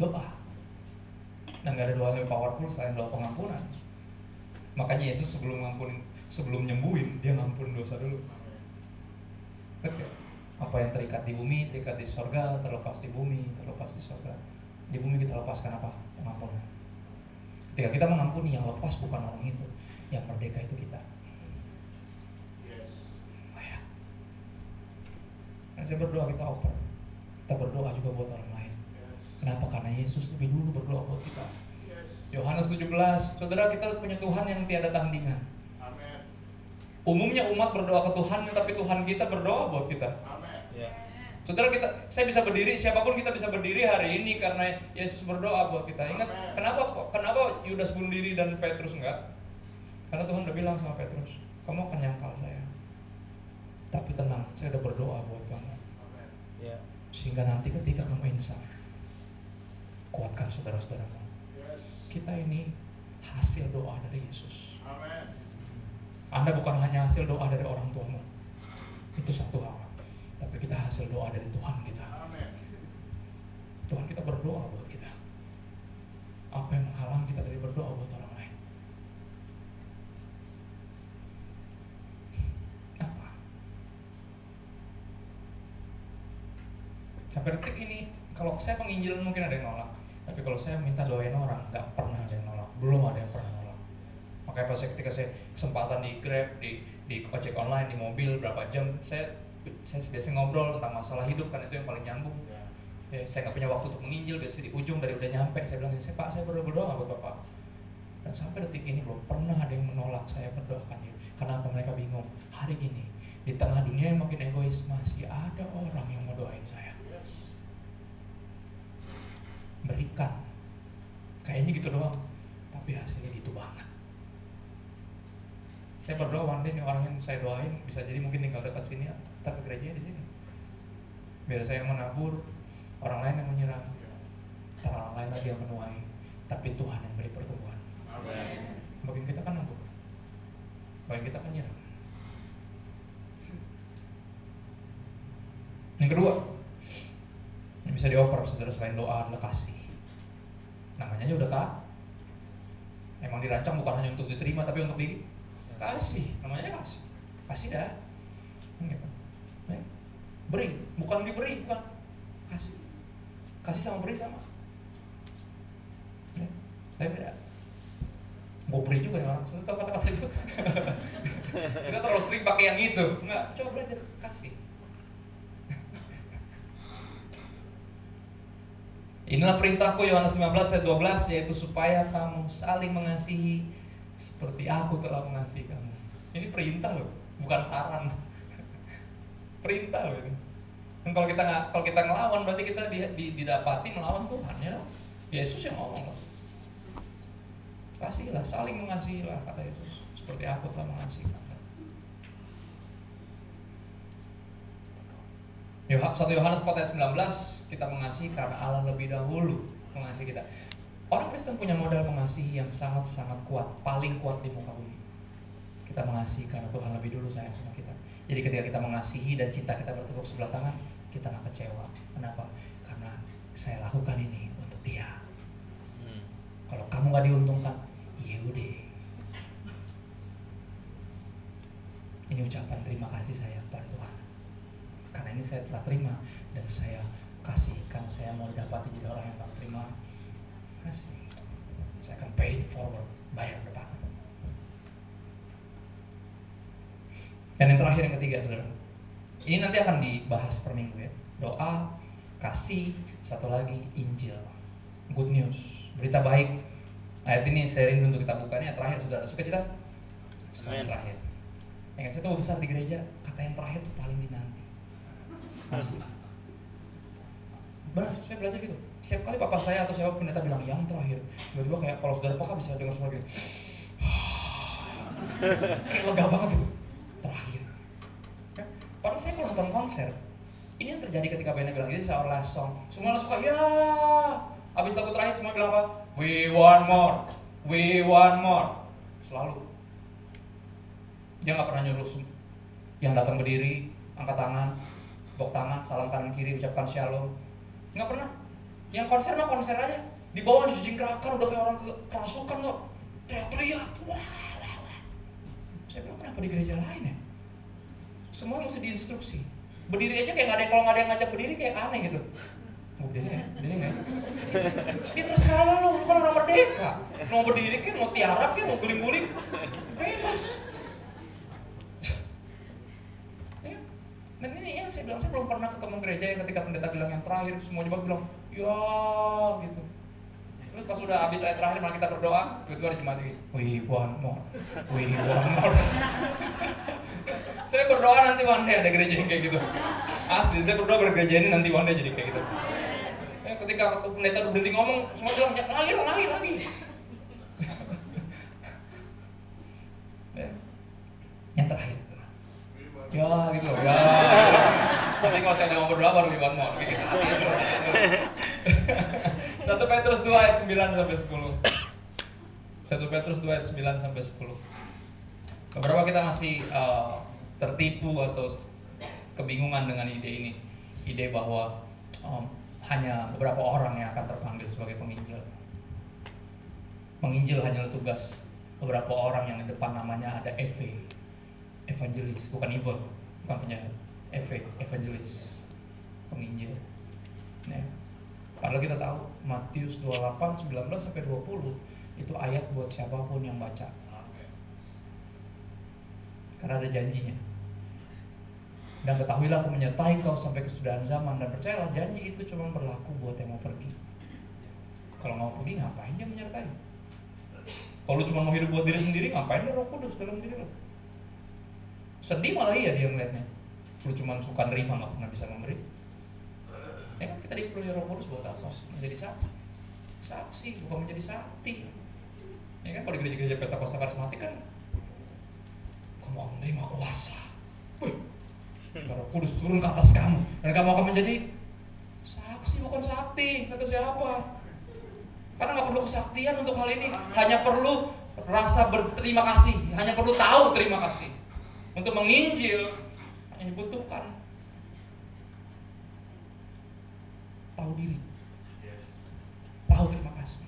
Doa. Dan nggak ada doa yang lebih powerful selain doa pengampunan. Makanya Yesus sebelum ngampunin, sebelum nyembuhin, dia ngampunin dosa dulu. Oke. Apa yang terikat di bumi, terikat di sorga, terlepas di bumi, terlepas di sorga. Di bumi kita lepaskan apa? Pengampunan. Ketika kita mengampuni, yang lepas bukan orang itu, yang merdeka itu kita. Oh ya. Dan saya berdoa kita oper. Kita berdoa juga buat orang lain. Kenapa? Karena Yesus lebih dulu berdoa buat kita. Yohanes 17, saudara kita punya Tuhan yang tiada tandingan. Umumnya umat berdoa ke Tuhan, tapi Tuhan kita berdoa buat kita. Ya. Saudara kita, saya bisa berdiri, siapa pun kita bisa berdiri hari ini karena Yesus berdoa buat kita. Ingat, kenapa kenapa Yudas bunuh diri dan Petrus enggak? Karena Tuhan udah bilang sama Petrus, kamu akan nyangkal saya. Tapi tenang, saya udah berdoa buat kamu. Ya. Sehingga nanti ketika kamu insaf, kuatkan saudara-saudaramu. Kita ini hasil doa dari Yesus. Anda bukan hanya hasil doa dari orang tuamu. Itu satu hal. Tapi kita hasil doa dari Tuhan kita. Tuhan kita berdoa buat kita. Apa yang menghalang kita dari berdoa buat orang lain? Apa? Sampai detik ini, kalau saya penginjilan mungkin ada yang nolak. Tapi kalau saya minta doain orang, nggak pernah ada yang nolak. Belum ada yang pernah nolak. Makanya pas saya ketika saya kesempatan di Grab, di di ojek online, di mobil berapa jam, saya saya biasa ngobrol tentang masalah hidup kan itu yang paling nyambung. Ya, saya nggak punya waktu untuk menginjil biasa di ujung dari udah nyampe saya bilang saya pak saya berdoa berdoa nggak buat bapak. Dan sampai detik ini belum pernah ada yang menolak saya berdoakan dia. Karena apa? Mereka bingung. Hari ini di tengah dunia yang makin egois masih ada orang yang mau doain saya berikan kayaknya gitu doang. Tapi hasilnya itu banget. Saya berdoa one day nih orang yang saya doain bisa jadi mungkin tinggal dekat sini atau ke gereja di sini. Biar saya yang menabur orang lain yang menyerang ntar orang lain lagi yang menuai tapi Tuhan yang beri pertumbuhan. Bagian kita kan nabur bagian kita kan nyerang yang kedua yang bisa dioper saudara selain doa adalah kasih namanya aja udah kak. Emang dirancang bukan hanya untuk diterima tapi untuk di kasih. Namanya kasih. Kasih dah gitu. Ya. beri bukan diberi bukan. Kasih. Kasih sama beri sama. Ya. tapi beda. Gue beri juga nih orang. Kata-kata itu. (laughs) Kita terlalu sering pakai yang itu. Nggak coba belajar. Kasih Inilah perintahku Yohanes 15 ayat 12 yaitu supaya kamu saling mengasihi seperti aku telah mengasihi kamu. Ini perintah loh, bukan saran. (laughs) perintah loh ini. Dan kalau kita kalau kita ngelawan berarti kita di, di, didapati melawan Tuhan ya. Yesus yang ngomong loh. Kasihlah, saling mengasihilah kata Yesus. Seperti aku telah mengasihi kamu. Yoh- 1 Yohanes 4 ayat 19 kita mengasihi karena Allah lebih dahulu mengasihi kita. Orang Kristen punya modal mengasihi yang sangat-sangat kuat, paling kuat di muka bumi. Kita mengasihi karena Tuhan lebih dulu sayang sama kita. Jadi ketika kita mengasihi dan cinta kita bertepuk sebelah tangan, kita nggak kecewa. Kenapa? Karena saya lakukan ini untuk dia. Hmm. Kalau kamu nggak diuntungkan, ya udah. Ini ucapan terima kasih saya kepada Tuhan. Karena ini saya telah terima dan saya kasihkan, saya mau dapati jadi orang yang tak terima. Kasih. Saya akan pay it forward, bayar ke depan. Dan yang terakhir yang ketiga, saudara. Ini nanti akan dibahas per minggu ya. Doa, kasih, satu lagi Injil. Good news, berita baik. Ayat ini saya rindu untuk kita buka ini yang terakhir, saudara. Suka cita? Yang terakhir. Yang saya tahu besar di gereja, kata yang terakhir itu paling dinanti. Asli. (laughs) Benar, saya belajar gitu. Setiap kali papa saya atau siapa pendeta bilang yang terakhir, tiba-tiba kayak kalau saudara peka bisa dengar suara gini. (sighs) kayak lega banget gitu. Terakhir. Ya, Padahal saya kalau nonton konser, ini yang terjadi ketika bandnya bilang ini our last song. Semua langsung suka ya. Abis lagu terakhir semua bilang apa? We want more, we want more. Selalu. Dia nggak pernah nyuruh yang datang berdiri, angkat tangan, tepuk tangan, salam kanan kiri, ucapkan shalom. Nggak pernah. Yang konser mah konser aja. Di bawah dijingkrakan udah kayak orang ke kerasukan kok. Teriak-teriak. Wah, wah, wah. Saya bilang kenapa di gereja lain ya? Semua mesti diinstruksi. Berdiri aja kayak nggak ada kalau nggak ada yang ngajak berdiri kayak aneh gitu. Mau berdiri ya? Berdiri nggak? ya? Terserah lu kan orang merdeka. Mau berdiri kayak mau tiarap kayak mau guling-guling. Bebas. Ya. Dan ini yang saya bilang, saya belum pernah ketemu gereja yang ketika pendeta bilang yang terakhir, semua jemaat bilang, ya gitu. Terus pas udah habis ayat terakhir malah kita berdoa, tiba-tiba ada jemaat ini, we want more, we want more. (laughs) saya berdoa nanti one day ada gereja yang kayak gitu. Asli, saya berdoa bergereja ini nanti one day jadi kayak gitu. Ya, ketika pendeta berhenti ngomong, semua bilang, ya, lagi, lagi, lagi. (laughs) ya. Yang terakhir. Ya gitu loh, ya. Tapi kalau saya mau berdoa baru more, kayak gitu. Satu Petrus 2 ayat 9 sampai 10. 1 Petrus 2 ayat 9 sampai 10. Beberapa kita masih uh, tertipu atau kebingungan dengan ide ini. Ide bahwa um, hanya beberapa orang yang akan terpanggil sebagai penginjil. Menginjil hanyalah tugas beberapa orang yang di depan namanya ada EV, evangelis, bukan evil, bukan penjahat. EV, evangelis, penginjil. Ya. Padahal kita tahu Matius 28 19 sampai 20 itu ayat buat siapa pun yang baca. Karena ada janjinya. Dan ketahuilah aku menyertai kau sampai kesudahan zaman dan percayalah janji itu cuma berlaku buat yang mau pergi. Kalau mau pergi ngapain dia menyertai? Kalau cuma mau hidup buat diri sendiri ngapain dia Roh Kudus dalam diri lo? Sedih malah iya dia ngeliatnya. Lu cuma suka nerima nggak pernah bisa memberi. Ya kan kita diperlukan Roh Kudus buat apa? Menjadi saksi. Saksi bukan menjadi sakti. Ya kan kalau di gereja-gereja Pentakosta karismatik kan kamu akan menerima kuasa. Wih, Roh Kudus turun ke atas kamu dan kamu akan menjadi saksi bukan sakti kata siapa? Karena nggak perlu kesaktian untuk hal ini, hanya perlu rasa berterima kasih, hanya perlu tahu terima kasih. Untuk menginjil hanya dibutuhkan tahu diri, tahu terima kasih.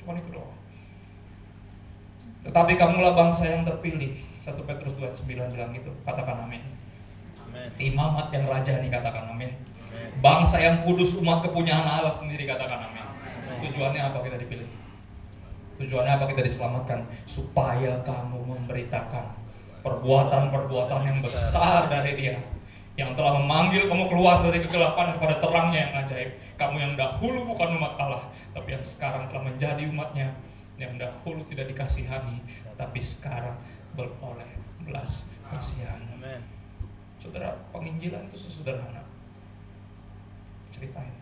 Cuma itu doang. Tetapi kamulah bangsa yang terpilih. 1 Petrus 2 9 bilang gitu. Katakan amin. Imamat yang raja nih katakan amin. Amin. Bangsa yang kudus umat kepunyaan Allah sendiri katakan amin. Tujuannya apa kita dipilih? Tujuannya apa kita diselamatkan? Supaya kamu memberitakan perbuatan-perbuatan yang besar dari dia yang telah memanggil kamu keluar dari kegelapan kepada terangnya yang ajaib. Kamu yang dahulu bukan umat Allah, tapi yang sekarang telah menjadi umatnya. Yang dahulu tidak dikasihani, tapi sekarang beroleh belas kasihan. Saudara, penginjilan itu sesederhana. Ceritain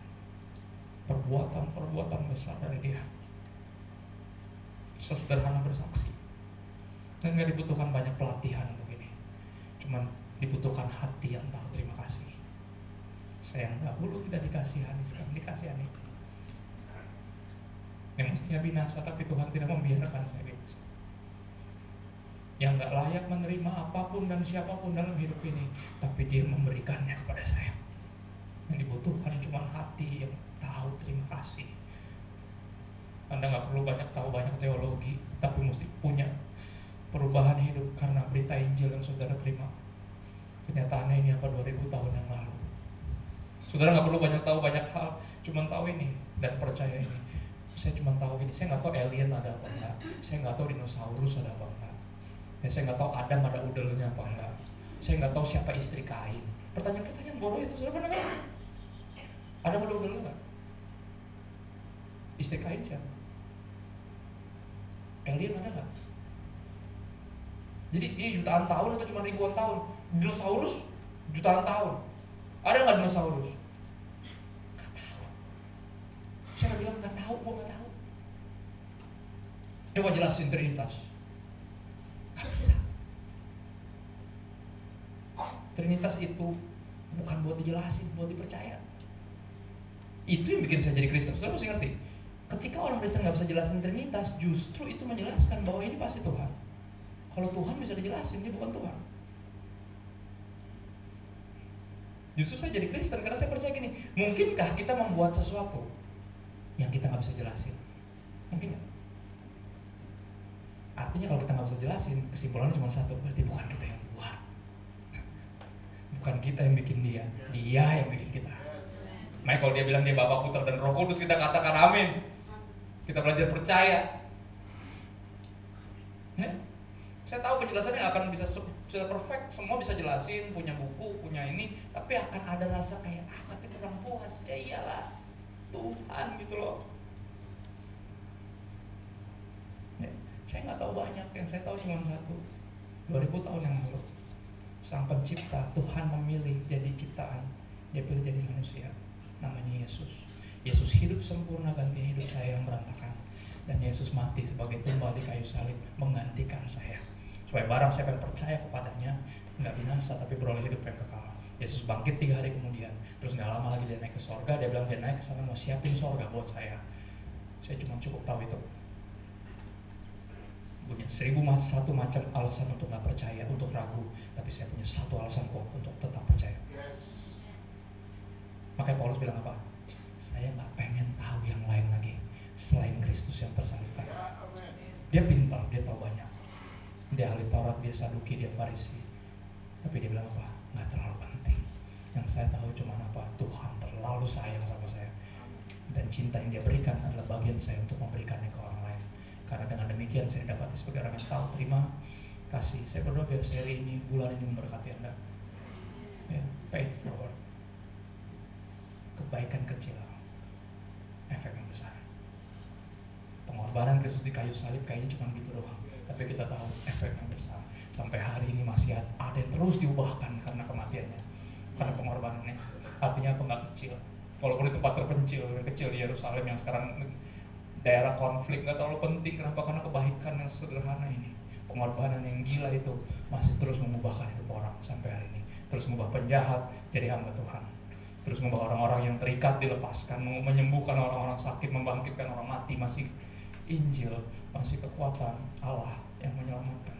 perbuatan-perbuatan besar dari dia. Sesederhana bersaksi. Dan nggak dibutuhkan banyak pelatihan untuk ini. Cuman dibutuhkan hati yang tahu terima kasih. Saya yang dahulu tidak dikasihani, sekarang dikasihani. Yang mestinya binasa, tapi Tuhan tidak membiarkan saya binasa yang nggak layak menerima apa pun dan siapa pun dalam hidup ini, tapi dia memberikannya kepada saya. Yang dibutuhkan cuma hati yang tahu terima kasih. Anda nggak perlu banyak tahu banyak teologi, tapi mesti punya perubahan hidup karena berita Injil yang saudara terima. Kenyataannya ini apa 2000 tahun yang lalu. Saudara nggak perlu banyak tahu banyak hal, cuma tahu ini dan percaya ini. Saya cuma tahu ini, saya nggak tahu alien ada apa enggak, saya nggak tahu dinosaurus ada apa enggak, Ya, saya nggak tahu Adam ada udelnya apa enggak. Saya nggak tahu siapa istri Kain. Pertanyaan-pertanyaan bodoh itu sudah pernah kan? Adam ada udelnya nggak? Istri Kain siapa? Alien ada nggak? Jadi ini jutaan tahun atau cuma ribuan tahun? Dinosaurus jutaan tahun. Ada nggak dinosaurus? Nggak tahu. Saya bilang nggak tahu, gua nggak tahu. Coba jelasin Trinitas. Gak bisa. Trinitas itu bukan buat dijelasin, buat dipercaya. Itu yang bikin saya jadi Kristen. Saudara mesti ngerti. Ketika orang Kristen nggak bisa jelasin Trinitas, justru itu menjelaskan bahwa ini pasti Tuhan. Kalau Tuhan bisa dijelasin, dia bukan Tuhan. Justru saya jadi Kristen karena saya percaya gini, mungkinkah kita membuat sesuatu yang kita nggak bisa jelasin? Mungkin nggak? Artinya kalau kita nggak bisa jelasin, kesimpulannya cuma satu, berarti bukan kita yang buat. Bukan kita yang bikin dia, dia yang bikin kita. Makanya kalau dia bilang dia Bapak, Putra, dan Roh Kudus, kita katakan amin. Kita belajar percaya. Ya? Saya tahu penjelasannya nggak akan bisa bisa perfect, semua bisa jelasin, punya buku, punya ini, tapi akan ada rasa kayak ah tapi kurang puas. Ya iyalah, Tuhan gitu loh. Ya, saya nggak tahu banyak, yang saya tahu cuma satu. 2000 tahun yang lalu, Sang Pencipta Tuhan memilih jadi ciptaan, dia pilih jadi manusia, namanya Yesus. Yesus hidup sempurna ganti hidup saya yang berantakan, dan Yesus mati sebagai tumbal di kayu salib menggantikan saya supaya barang siapa yang percaya kepadanya nggak binasa tapi beroleh hidup yang kekal. Yesus bangkit tiga hari kemudian, terus nggak lama lagi dia naik ke sorga. Dia bilang dia naik ke sana mau siapin sorga buat saya. Saya cuma cukup tahu itu. Punya seribu satu macam alasan untuk nggak percaya, untuk ragu. Tapi saya punya satu alasan kuat untuk tetap percaya. Makanya Paulus bilang apa? Saya nggak pengen tahu yang lain lagi selain Kristus yang tersalibkan. Dia pintar, dia tahu banyak. Dia ahli Taurat, dia Saduki, dia Farisi. Tapi dia bilang apa? Nggak terlalu penting. Yang saya tahu cuma apa? Tuhan terlalu sayang sama saya. Dan cinta yang dia berikan adalah bagian saya untuk memberikannya ke orang lain. Karena dengan demikian saya dapat sebagai orang yang tahu terima kasih. Saya berdoa biar seri ini, bulan ini memberkati Anda. Ya, pay it forward. Kebaikan kecil, efek yang besar. Pengorbanan Kristus di kayu salib kayaknya cuma gitu doang. Tapi kita tahu efek yang besar. Sampai hari ini masih ada yang terus diubahkan karena kematiannya. Karena pengorbanannya. Artinya apa nggak kecil. Walaupun di tempat terpencil, yang kecil di Yerusalem yang sekarang daerah konflik nggak terlalu penting. Kenapa? Karena kebaikan yang sederhana ini. Pengorbanan yang gila itu masih terus mengubahkan hidup orang sampai hari ini. Terus mengubah penjahat jadi hamba Tuhan. Terus mengubah orang-orang yang terikat dilepaskan, menyembuhkan orang-orang sakit, membangkitkan orang mati, masih Injil, masih kekuatan Allah yang menyelamatkan.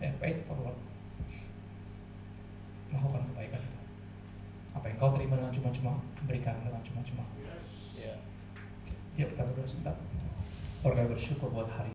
And pay it forward. Lakukan kebaikan itu. Apa yang kau terima dengan cuma-cuma, berikan dengan cuma-cuma. Ya. Ya kita berdoa sebentar. Keluarga bersyukur buat hari